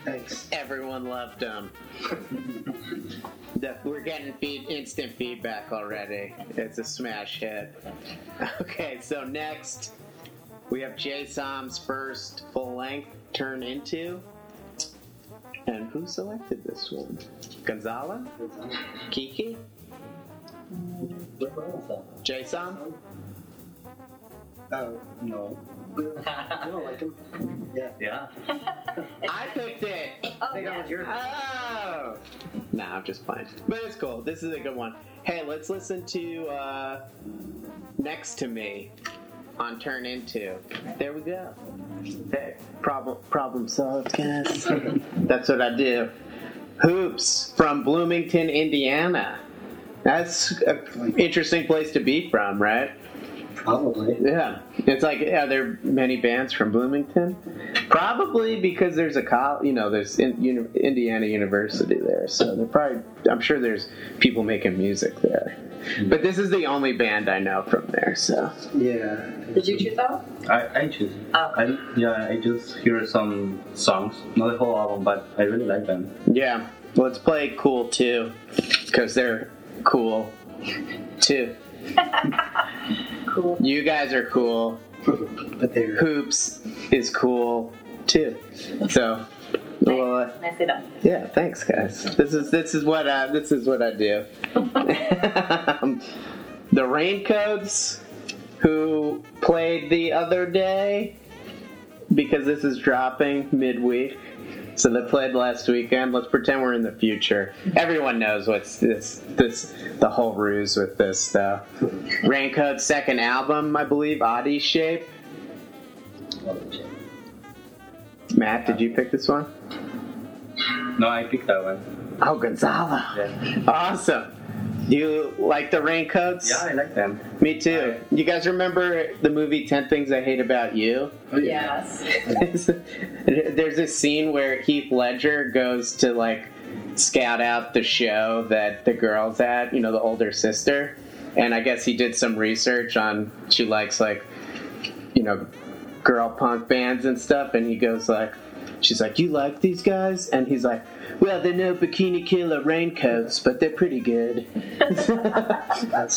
Speaker 4: Thanks.
Speaker 1: Everyone loved them. We're getting feed, instant feedback already. It's a smash hit. Okay, so next we have Jay Som's first full length turn into. And who selected this one? Gonzalo? Kiki? Jay Som?
Speaker 4: Oh, no. I don't like him. Yeah.
Speaker 3: Yeah.
Speaker 1: I picked it!
Speaker 2: Oh,
Speaker 4: think that
Speaker 2: yeah.
Speaker 4: was yours.
Speaker 1: Oh! Nah, I'm just playing. But it's cool. This is a good one. Hey, let's listen to uh, Next to Me on Turn Into. There we go. Hey, problem, problem solved, guys. (laughs) That's what I do. Hoops from Bloomington, Indiana. That's an interesting place to be from, right?
Speaker 4: Probably.
Speaker 1: Yeah, it's like are there are many bands from Bloomington? Probably because there's a col, you know, there's in, uni, Indiana University there, so they're probably. I'm sure there's people making music there, but this is the only band I know from there. So
Speaker 4: Yeah.
Speaker 2: Did you choose that one?
Speaker 3: I, I choose.
Speaker 2: Oh.
Speaker 3: I, yeah, I just hear some songs, not the whole album, but I really like them.
Speaker 1: yeah, let's play cool too, because they're cool too.
Speaker 2: Cool.
Speaker 1: You guys are cool.
Speaker 4: But they're.
Speaker 1: Hoops is cool too. So. Well, uh,
Speaker 2: Nicely done.
Speaker 1: Yeah, thanks, guys. This is this is what I this is what I do. (laughs) the Raincoats, who played the other day, because this is dropping midweek. So they played last weekend. Let's pretend we're in the future. Everyone knows what's this this the whole ruse with this stuff. Raincoat's second album, I believe, Odyshape. Matt, did you pick this one?
Speaker 3: No, I picked that one.
Speaker 1: Oh, Gonzalo.
Speaker 3: Yeah.
Speaker 1: Awesome. Do you like the raincoats?
Speaker 3: Yeah, I like them.
Speaker 1: Me too. You guys remember the movie 10 Things I Hate About You?
Speaker 2: Oh, yes. (laughs)
Speaker 1: There's a scene where Heath Ledger goes to like scout out the show that the girl's at, you know, the older sister. And I guess he did some research on she likes like, you know, girl punk bands and stuff. And he goes like, she's like, you like these guys? And he's like, well, they're no Bikini Kill or raincoats, but they're pretty good. (laughs) (laughs)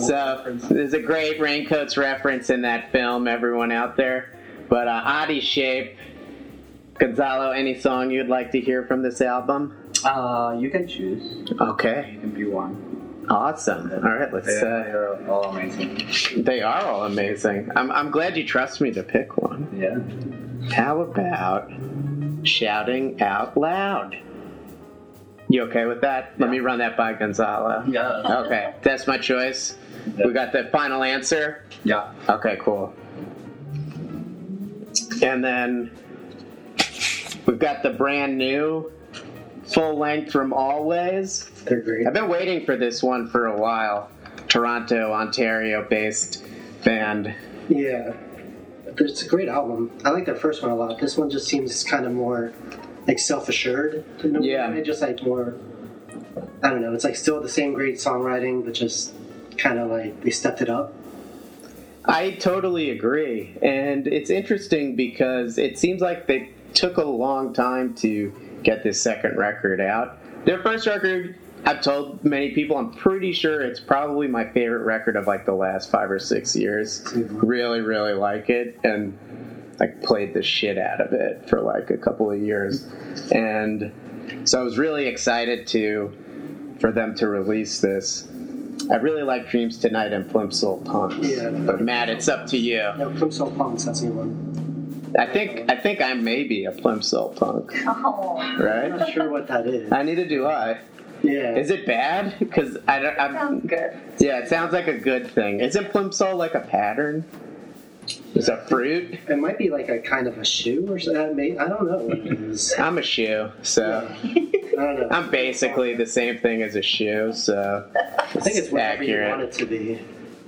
Speaker 1: So there's a great raincoats reference in that film, everyone out there. But uh, Odyshape, Gonzalo, any song you'd like to hear from this album?
Speaker 3: Uh, you can choose.
Speaker 1: Okay,
Speaker 3: You can pick one.
Speaker 1: awesome. All right, let's.
Speaker 3: They,
Speaker 1: Uh,
Speaker 3: they're all amazing.
Speaker 1: they are all amazing. I'm, I'm glad you trust me to pick one.
Speaker 3: Yeah.
Speaker 1: How about shouting out loud? You okay with that? Let me run that by Gonzalo.
Speaker 3: Yeah.
Speaker 1: Okay, that's my choice. We got the final answer.
Speaker 3: Yeah.
Speaker 1: Okay, cool. And then we've got the brand new full length from Alvvays.
Speaker 4: They're great.
Speaker 1: I've been waiting for this one for a while. Toronto, Ontario based band.
Speaker 4: Yeah, it's a great album. I like their first one a lot. This one just seems kind of more like self-assured.
Speaker 1: Yeah.
Speaker 4: way. just like more. I don't know. It's like still the same great songwriting, but just kind of like they stepped it up.
Speaker 1: I totally agree. And it's interesting because it seems like they took a long time to get this second record out. Their first record, I've told many people, I'm pretty sure it's probably my favorite record of like the last five or six years. Really, really like it. And like played the shit out of it for like a couple of years. And so I was really excited to for them to release this. I really like Dreams Tonight and Plimsoll Punks.
Speaker 4: Yeah.
Speaker 1: But Matt, it's up to you.
Speaker 4: No, Plimsoll Punks. That's a good one.
Speaker 1: I think I think I'm maybe a Plimsoll Punk,
Speaker 2: Oh,
Speaker 4: I'm
Speaker 1: right?
Speaker 4: not sure what that is.
Speaker 1: I neither do I.
Speaker 4: Yeah.
Speaker 1: Is it bad? Because I don't. I'm,
Speaker 2: sounds good.
Speaker 1: yeah, it sounds like a good thing. Isn't Plimsoll like a pattern? Is a fruit?
Speaker 4: It might be like a kind of a shoe or something. Uh, I don't know what it is.
Speaker 1: I'm a shoe, so
Speaker 4: I don't know.
Speaker 1: I'm basically the same thing as a shoe. So
Speaker 4: I think it's whatever you
Speaker 1: accurate.
Speaker 4: want it to be.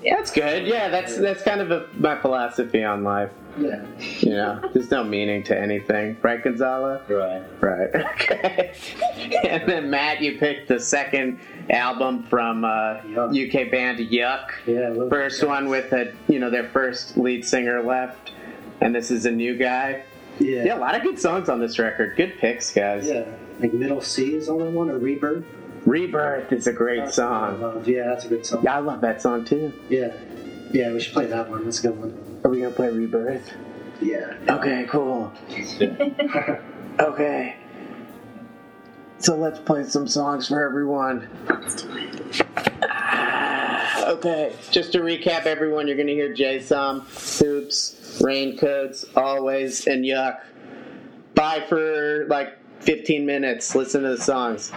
Speaker 1: That's good. Yeah, that's that's kind of a, my philosophy on life.
Speaker 4: Yeah.
Speaker 1: You know, there's no meaning to anything, right, Gonzalo?
Speaker 3: Right.
Speaker 1: Right. (laughs) Okay. and then Matt, you picked the second album from uh, UK band Yuck.
Speaker 4: Yeah. I
Speaker 1: First
Speaker 4: that.
Speaker 1: one with a you know their first lead singer left, and this is a new guy.
Speaker 4: Yeah.
Speaker 1: Yeah, a lot of good songs on this record. Good picks, guys.
Speaker 4: Yeah. Like Middle Sea is on that one, or Rebirth.
Speaker 1: Rebirth is a great
Speaker 4: I
Speaker 1: song.
Speaker 4: love- Yeah, that's a good song.
Speaker 1: Yeah, I love that song too.
Speaker 4: Yeah. Yeah, we should play that one. That's a good one.
Speaker 1: Are we gonna play Rebirth?
Speaker 4: Yeah.
Speaker 1: Okay, cool. (laughs) Okay. So let's play some songs for everyone. Ah, Okay, just to recap, everyone, you're going to hear Jay Som, Hoops, Raincoats, Alvvays, and Yuck. Bye for like 15 minutes. Listen to the songs.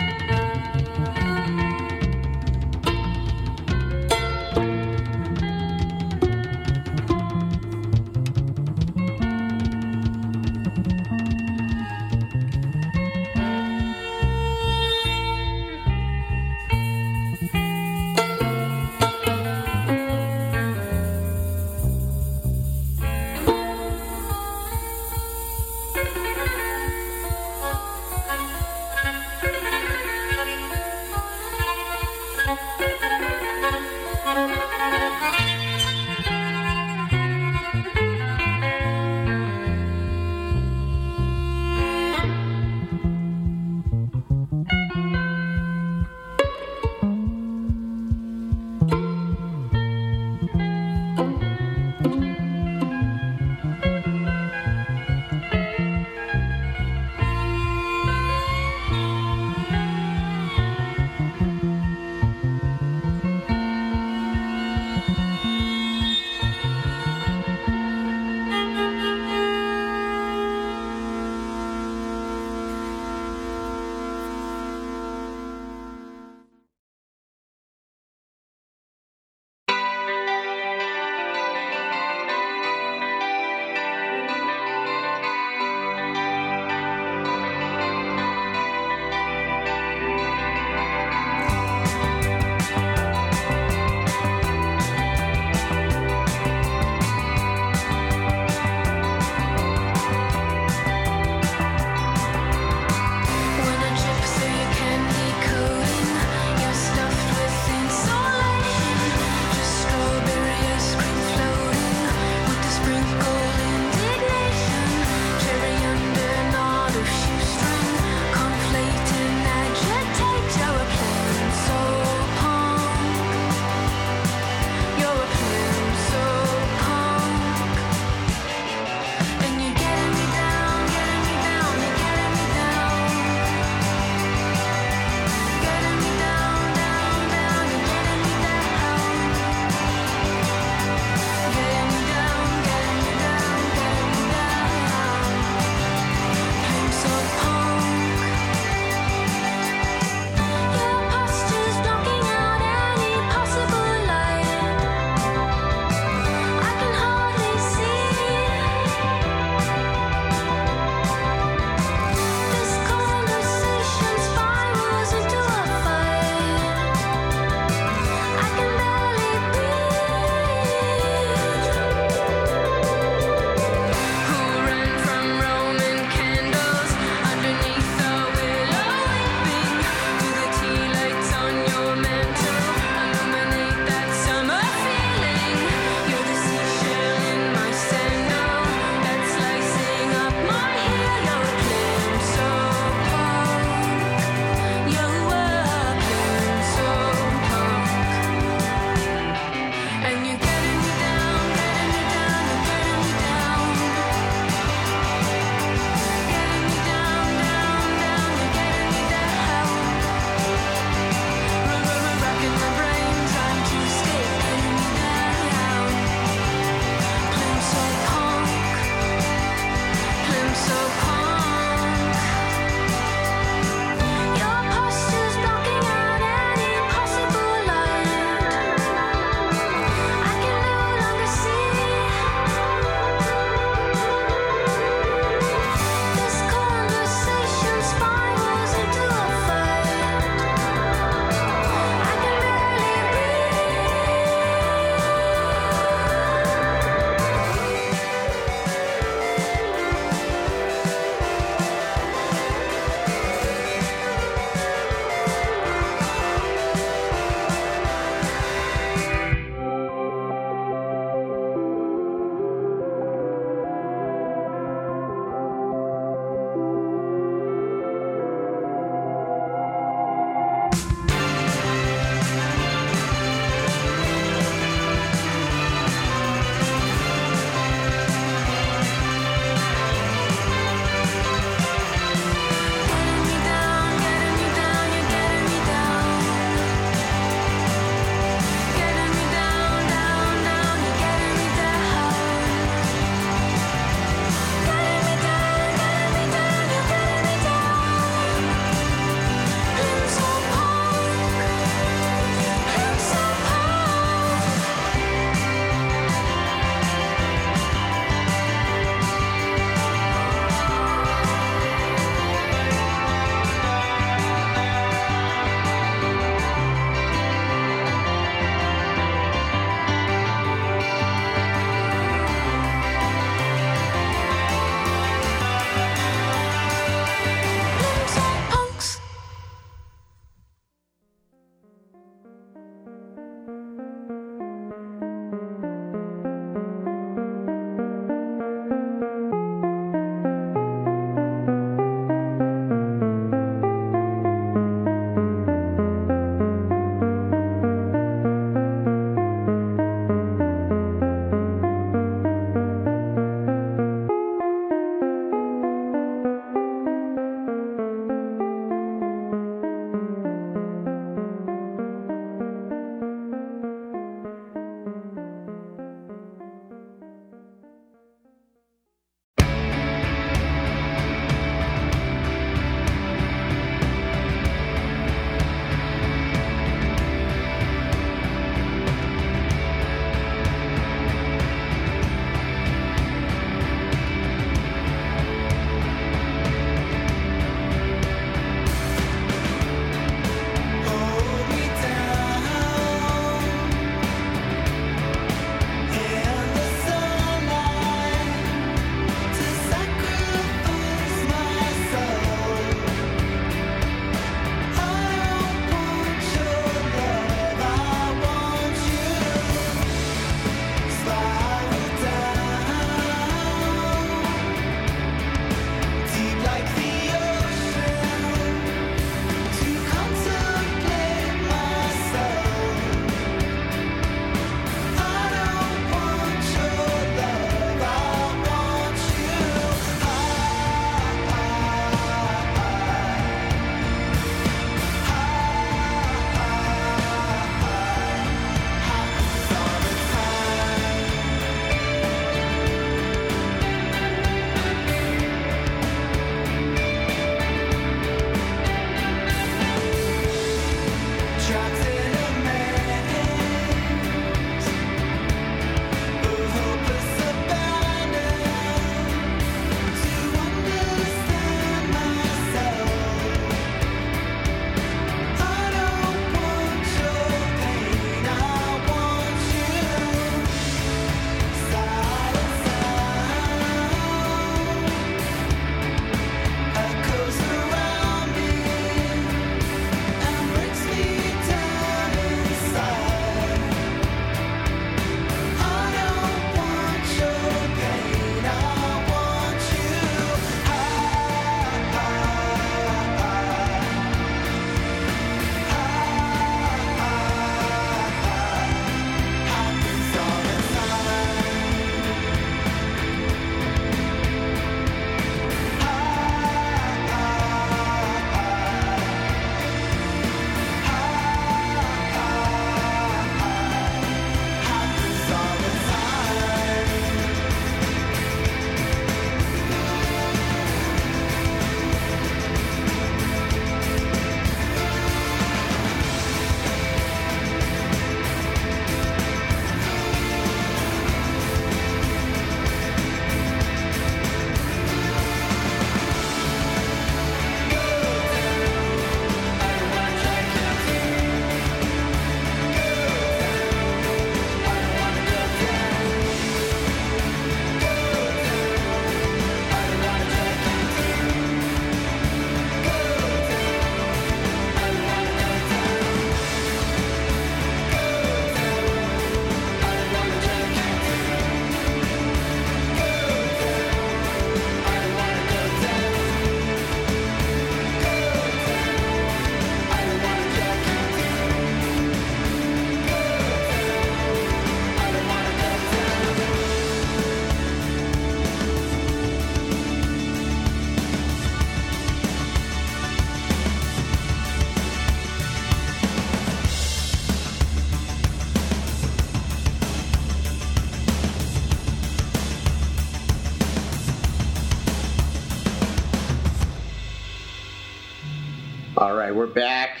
Speaker 1: Right, we're back.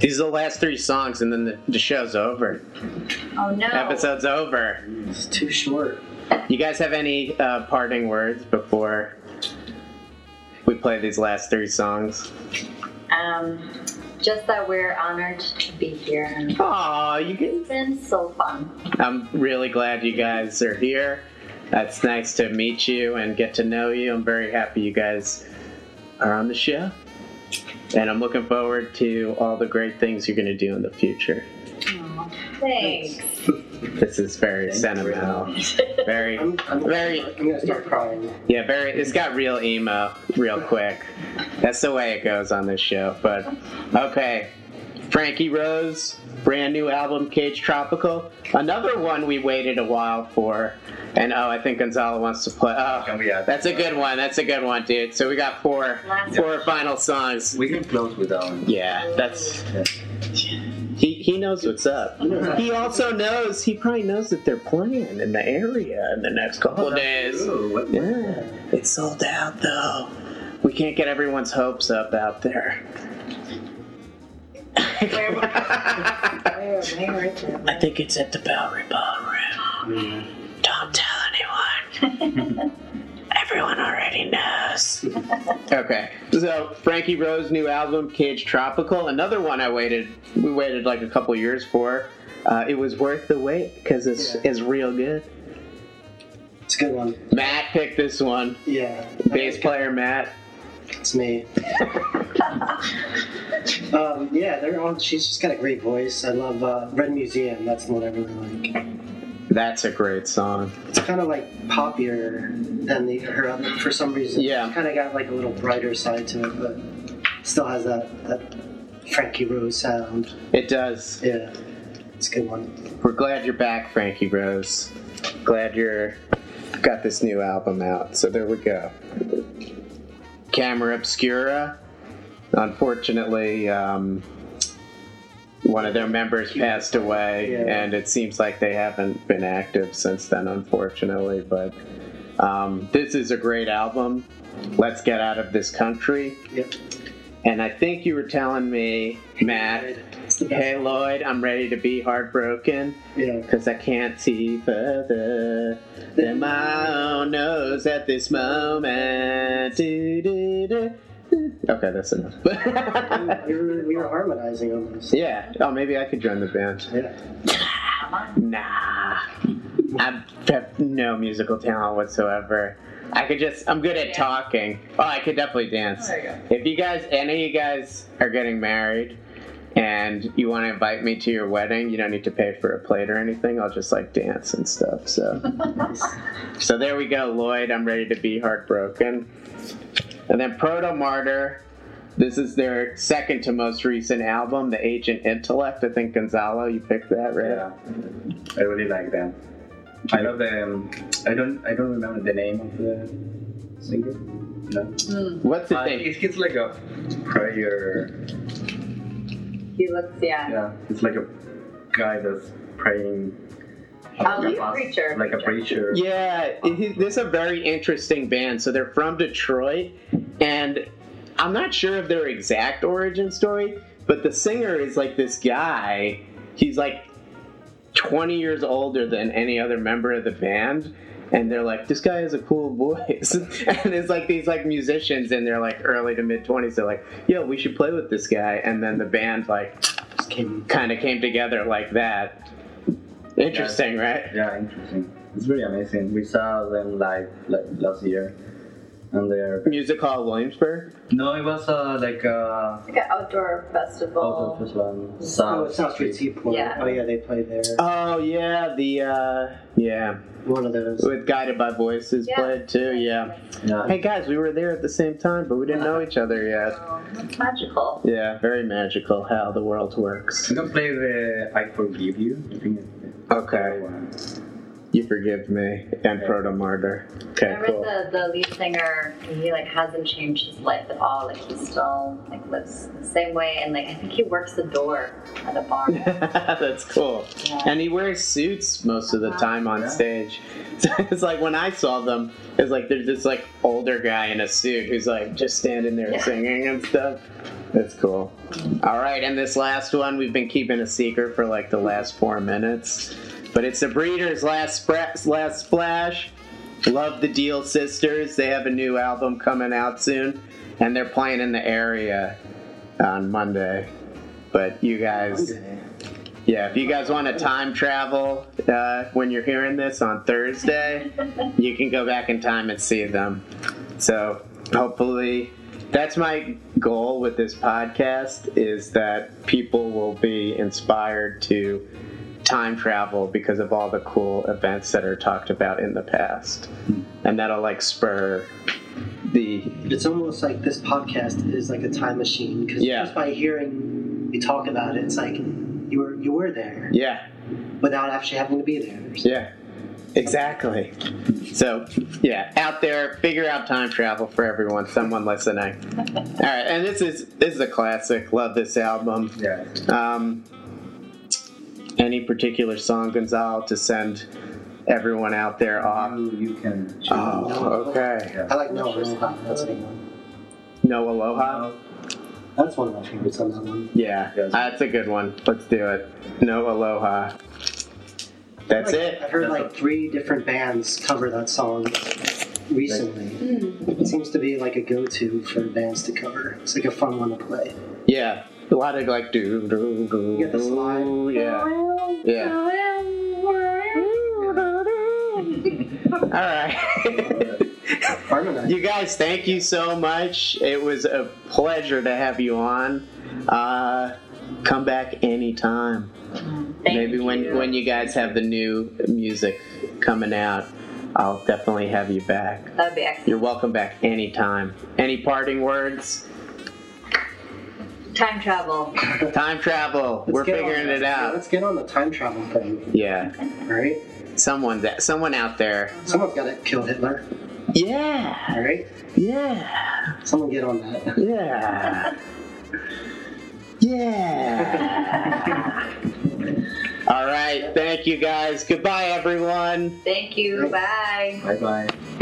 Speaker 1: These are the last three songs, and then the, the show's over.
Speaker 2: Oh no.
Speaker 1: Episode's over.
Speaker 4: It's too short.
Speaker 1: You guys have any uh, parting words before we play these last three songs?
Speaker 2: Um, just that we're honored to be here, and it's
Speaker 1: Aw, you guys.
Speaker 2: been so fun.
Speaker 1: I'm really glad you guys are here. It's nice to meet you and get to know you. I'm very happy you guys are on the show. And I'm looking forward to all the great things you're going to do in the future.
Speaker 2: Aw, thanks.
Speaker 1: This is very sentimental. Very,
Speaker 4: I'm, I'm,
Speaker 1: very,
Speaker 4: I'm gonna start crying.
Speaker 1: yeah, very. It's got real emo real quick. That's the way it goes on this show. But okay, Frankie Rose, brand new album, Cage Tropical. Another one we waited a while for. And oh, I think Gonzalo wants to play. Oh,
Speaker 3: Can we add-
Speaker 1: that's a good one. That's a good one, dude. So we got four,
Speaker 2: Last
Speaker 1: four final songs.
Speaker 3: We can close with that one.
Speaker 1: Yeah, that's. He, he knows what's up. He also knows, he probably knows that they're playing in the area in the next couple oh, days.
Speaker 3: Ooh,
Speaker 1: Yeah, it's sold out though. We can't get everyone's hopes up out there. I think it's at the Bowery Ballroom. Don't tell anyone. (laughs) Everyone already knows. okay, so Frankie Rose new album, Cage Tropical. Another one I waited. We waited like a couple years for. Uh, it was worth the wait because it's
Speaker 4: Yeah.
Speaker 1: it's real good.
Speaker 4: It's a good one.
Speaker 1: Matt picked this one.
Speaker 4: Yeah.
Speaker 1: Bass player Matt.
Speaker 4: It's me. (laughs) yeah, they're on. She's just got a great voice. I love uh, Red Museum. That's the one I really like.
Speaker 1: That's a great song.
Speaker 4: It's kind of like poppier than the her other. For some reason,
Speaker 1: Yeah.
Speaker 4: Kind of got like a little brighter side to it, but still has that that Frankie Rose sound.
Speaker 1: It does.
Speaker 4: Yeah, it's a good one.
Speaker 1: We're glad you're back, Frankie Rose. Glad you're got this new album out. So there we go. Camera Obscura. Unfortunately, um, one of their members passed away,
Speaker 4: Yeah.
Speaker 1: and it seems like they haven't been active since then, unfortunately. But um, this is a great album. Let's get out of this country.
Speaker 4: Yep.
Speaker 1: And I think you were telling me, Matt,
Speaker 4: It's the best.
Speaker 1: hey Lloyd, I'm ready to be heartbroken.
Speaker 4: Yeah.
Speaker 1: Cause I can't see further than my own nose at this moment. Do, do, do. Okay, that's enough. (laughs)
Speaker 4: we, were, we were harmonizing on this.
Speaker 1: yeah. Oh, maybe I could join the band.
Speaker 4: Yeah.
Speaker 1: Nah. I have no musical talent whatsoever. I could just, I'm good at talking. Oh, I could definitely dance.
Speaker 2: Oh, there you go.
Speaker 1: If you guys, any of you guys are getting married and you want to invite me to your wedding, you don't need to pay for a plate or anything. I'll just like dance and stuff. So, (laughs) so there we go, Lloyd. I'm ready to be heartbroken. And then Protomartyr. This is their second to most recent album, The Agent Intellect. I think Gonzalo, you picked that, right?
Speaker 3: Yeah, I really like them. I love them. I don't. I don't remember the name of the singer. No.
Speaker 1: What's the
Speaker 3: Uh,
Speaker 1: thing?
Speaker 3: it's, it's like a prayer.
Speaker 2: He looks, yeah.
Speaker 3: Yeah, it's like a guy that's praying.
Speaker 2: Oh,
Speaker 3: Like
Speaker 2: he's a preacher.
Speaker 3: Like a preacher.
Speaker 1: Yeah, it, this is a very interesting band. So they're from Detroit, and I'm not sure of their exact origin story, but the singer is like this guy. He's like 20 years older than any other member of the band. And they're like, this guy has a cool voice. (laughs) and it's like these like musicians in their like early to mid 20s. They're like, yo, we should play with this guy. And then the band like
Speaker 4: Just came.
Speaker 1: kind of came together like that. Interesting, right?
Speaker 3: Yeah, interesting. It's really amazing. We saw them live like last year, and they're
Speaker 1: Music Hall Williamsburg.
Speaker 3: no, it was uh, like a
Speaker 2: Like an outdoor festival.
Speaker 3: outdoor festival.
Speaker 4: Oh,
Speaker 3: South
Speaker 4: it's South Street Seaport.
Speaker 2: Yeah.
Speaker 4: Oh yeah, they play there.
Speaker 1: Oh yeah, the uh yeah.
Speaker 4: One of those.
Speaker 1: With Guided by Voices
Speaker 2: Yeah.
Speaker 1: played too, yeah.
Speaker 3: Yeah.
Speaker 1: Hey guys, we were there at the same time, but we didn't know each other yet.
Speaker 2: Oh, that's magical.
Speaker 1: Yeah, very magical how the world works.
Speaker 3: I'm gonna play the "I Forgive You." I think it's the
Speaker 1: Okay. You forgive me and Protomartyr. Okay,
Speaker 2: Remember
Speaker 1: cool.
Speaker 2: the, the lead singer? He like hasn't changed his life at all. Like he still like lives the same way, and like I think he works the door at a bar. (laughs)
Speaker 1: That's cool.
Speaker 2: Yeah.
Speaker 1: And he wears suits most of the
Speaker 2: Uh-huh.
Speaker 1: time on
Speaker 3: Yeah.
Speaker 1: stage. So (laughs) it's like when I saw them, it's like there's this like older guy in a suit who's like just standing there
Speaker 2: Yeah.
Speaker 1: singing and stuff. That's cool. All right, and this last one we've been keeping a secret for like the last four minutes, but it's the Breeders' last spra- last splash. Love the Deal Sisters. They have a new album coming out soon, and they're playing in the area on Monday. But you guys. Yeah, if you guys want to time travel uh, when you're hearing this on Thursday, (laughs) you can go back in time and see them. So hopefully, that's my goal with this podcast is that people will be inspired to time travel because of all the cool events that are talked about in the past, and that'll like spur the
Speaker 4: It's almost like this podcast is like a time machine because
Speaker 1: Yeah.
Speaker 4: just by hearing you talk about it, it's like you were you were there
Speaker 1: yeah
Speaker 4: without actually having to be there.
Speaker 1: Yeah, exactly. So, yeah, out there, figure out time travel for everyone. Someone listening. All right, and this is this is a classic. Love this album.
Speaker 3: Yeah.
Speaker 1: Um, any particular song, Gonzalo, to send everyone out there off?
Speaker 3: You, you can choose.
Speaker 1: Oh, okay.
Speaker 3: Yeah.
Speaker 4: I like no Aloha. That's a good one.
Speaker 1: No Aloha.
Speaker 4: That's one of my favorites on that one.
Speaker 1: Yeah,
Speaker 3: Yes.
Speaker 1: that's a good one. Let's do it. No Aloha. That's
Speaker 4: Like,
Speaker 1: it.
Speaker 4: I've heard like three different bands cover that song recently. It seems to be like a go-to for bands to cover. It's like a fun one to play.
Speaker 1: Yeah, a lot of like do do do.
Speaker 4: You get the slide.
Speaker 1: Yeah. Yeah. (laughs) All right. You guys, thank you so much. It was a pleasure to have you on. Uh, come back anytime.
Speaker 2: Thank
Speaker 1: Maybe when
Speaker 2: you.
Speaker 1: when you guys have the new music coming out, I'll definitely have you back.
Speaker 2: That'd be excellent.
Speaker 1: You're welcome back anytime. Any parting words?
Speaker 2: Time travel. (laughs)
Speaker 1: Time travel.
Speaker 4: Let's
Speaker 1: We're
Speaker 4: get on
Speaker 1: figuring it out.
Speaker 4: Let's get on the time travel thing,
Speaker 1: Yeah.
Speaker 4: all right?
Speaker 1: Someone that someone out there.
Speaker 4: Someone's got to kill Hitler,
Speaker 1: Yeah.
Speaker 4: all right?
Speaker 1: Yeah.
Speaker 4: Someone get on that.
Speaker 1: Yeah. (laughs) Yeah. (laughs) All right. Thank you guys. Goodbye, everyone.
Speaker 2: Thank you. Bye.
Speaker 3: Bye bye.